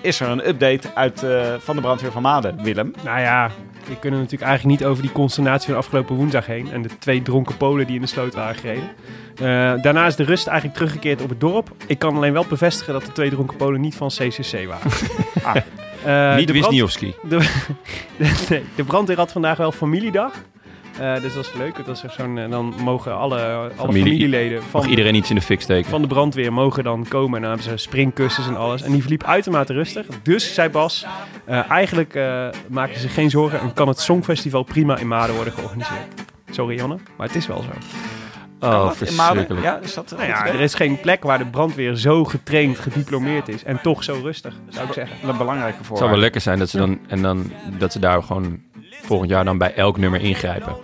Is er een update uit, eh, van de brandweer van Maden, Willem? Nou ja, we kunnen natuurlijk eigenlijk niet over die consternatie van afgelopen woensdag heen. En de twee dronken Polen die in de sloot waren gereden. Eh, daarna is de rust eigenlijk teruggekeerd op het dorp. Ik kan alleen wel bevestigen dat de twee dronken Polen niet van CCC waren. Ah. Eh, niet de Wisniewski. De, nee, de brandweer had vandaag wel familiedag. Eh, dus dat is leuk. Dat is echt zo'n, eh, dan mogen alle, alle Familie- familieleden van, Mag iedereen iets in de fik steken? van de brandweer mogen dan komen. En dan hebben ze springkussens en alles. En die verliep uitermate rustig. Dus, zei Bas, eh, eigenlijk eh maken ze zich geen zorgen en kan het Songfestival prima in Maden worden georganiseerd. Sorry Janne, maar het is wel zo. oh, verschrikkelijk. Ja, is dat Nou ja, er is geen plek waar de brandweer zo getraind, gediplomeerd is en toch zo rustig, zou ik zeggen. Een belangrijke Het voorwaarde. zou wel lekker zijn dat ze dan, en dan, dat ze daar gewoon volgend jaar dan bij elk nummer ingrijpen.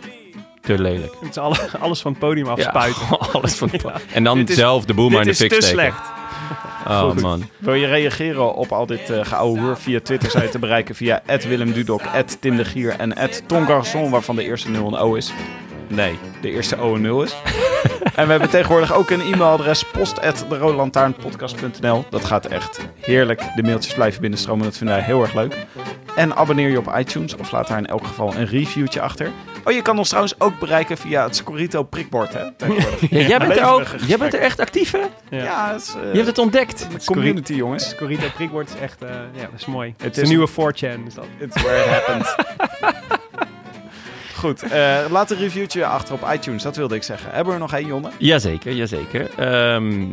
Te lelijk. Het is alle, alles van het podium afspuiten. Ja, alles van Ja. En dan Dit is- zelf de boel maar in Dit de is fik te steken. slecht. Oh man. Wil je reageren op al dit uh, geouwe via Twitter? Zijn te bereiken via Willem Dudok, Tim de Gier en Ton Garçon, waarvan de eerste 0 een O is. Nee, de eerste O een 0 is. En we hebben tegenwoordig ook een e-mailadres post@derodelantaarnpodcast.nl. Dat gaat echt heerlijk. De mailtjes blijven binnenstromen, dat vinden wij heel erg leuk. En abonneer je op iTunes of laat daar in elk geval een reviewtje achter. Oh, je kan ons trouwens ook bereiken via het Scorito prikbord, hè? Ja, jij, bent er ook, jij bent er echt actief, hè? Ja. Ja, het is, eh, Je hebt het ontdekt. community, jongens. Scorito prikbord is echt, eh, ja, dat is mooi. Het, is is een nieuwe 4chan, is dat. It's where it happened. Goed, eh, laat een reviewtje achter op iTunes, dat wilde ik zeggen. Hebben we er nog één, Jonne? Jazeker, jazeker. Ehm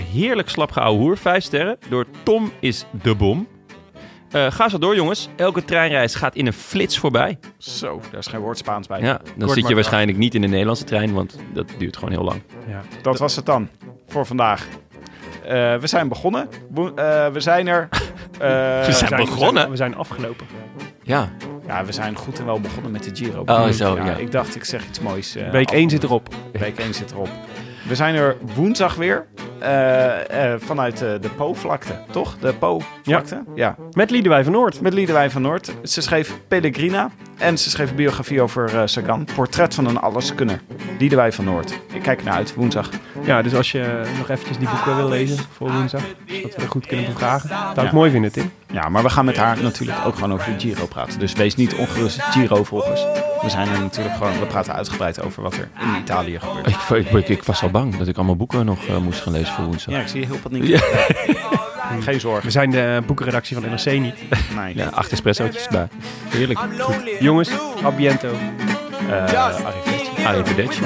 heerlijk slap gehouden hoer, vijf sterren. Door Tom is de bom. Eh, ga zo door, jongens. Elke treinreis gaat in een flits voorbij. Zo, daar is geen woord Spaans bij. Ja, dan Kort zit je waarschijnlijk niet in de Nederlandse trein, want dat duurt gewoon heel lang. Ja. Dat was het dan voor vandaag. Eh, we zijn begonnen. Eh, we zijn er. Eh, We zijn begonnen? We zijn afgelopen. Ja, Ja, we zijn goed en wel begonnen met de Giro. Oh, zo, ja. Ik dacht, ik zeg iets moois. eh, Week af. 1 zit erop. Week 1 zit erop. We zijn er woensdag weer. Eh, eh, vanuit eh, de Po-vlakte, toch? De Po-vlakte? Ja. Met Liedewij van Noord. Met Liedewij van Noord. Ze schreef Pellegrina. En ze schreef een biografie over eh, Sagan. Portret van een alleskunner. Liedewij van Noord. Ik kijk naar uit, woensdag. Ja, dus als je nog eventjes die boeken wil lezen voor woensdag, dat we er goed kunnen bevragen. Zou ik Ja. mooi vinden, Tim. Ja, maar we gaan met haar natuurlijk ook gewoon over de Giro praten. Dus wees niet ongerust Giro-volgers. We zijn er natuurlijk gewoon... We praten uitgebreid over wat er in Italië gebeurt. ik, ik, was al bang dat ik allemaal boeken nog moest gaan lezen voor woensdag. Ja, ik zie je heel paniek. Geen zorgen. We zijn de boekenredactie van NRC niet. Nee. Ja, acht espressootjes bij. Heerlijk. Jongens, abiento. Eh, arrivederci. Arrivederci.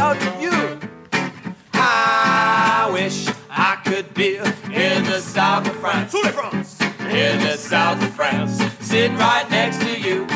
I wish I could be in the south of France. In the south of France, sitting right next to you.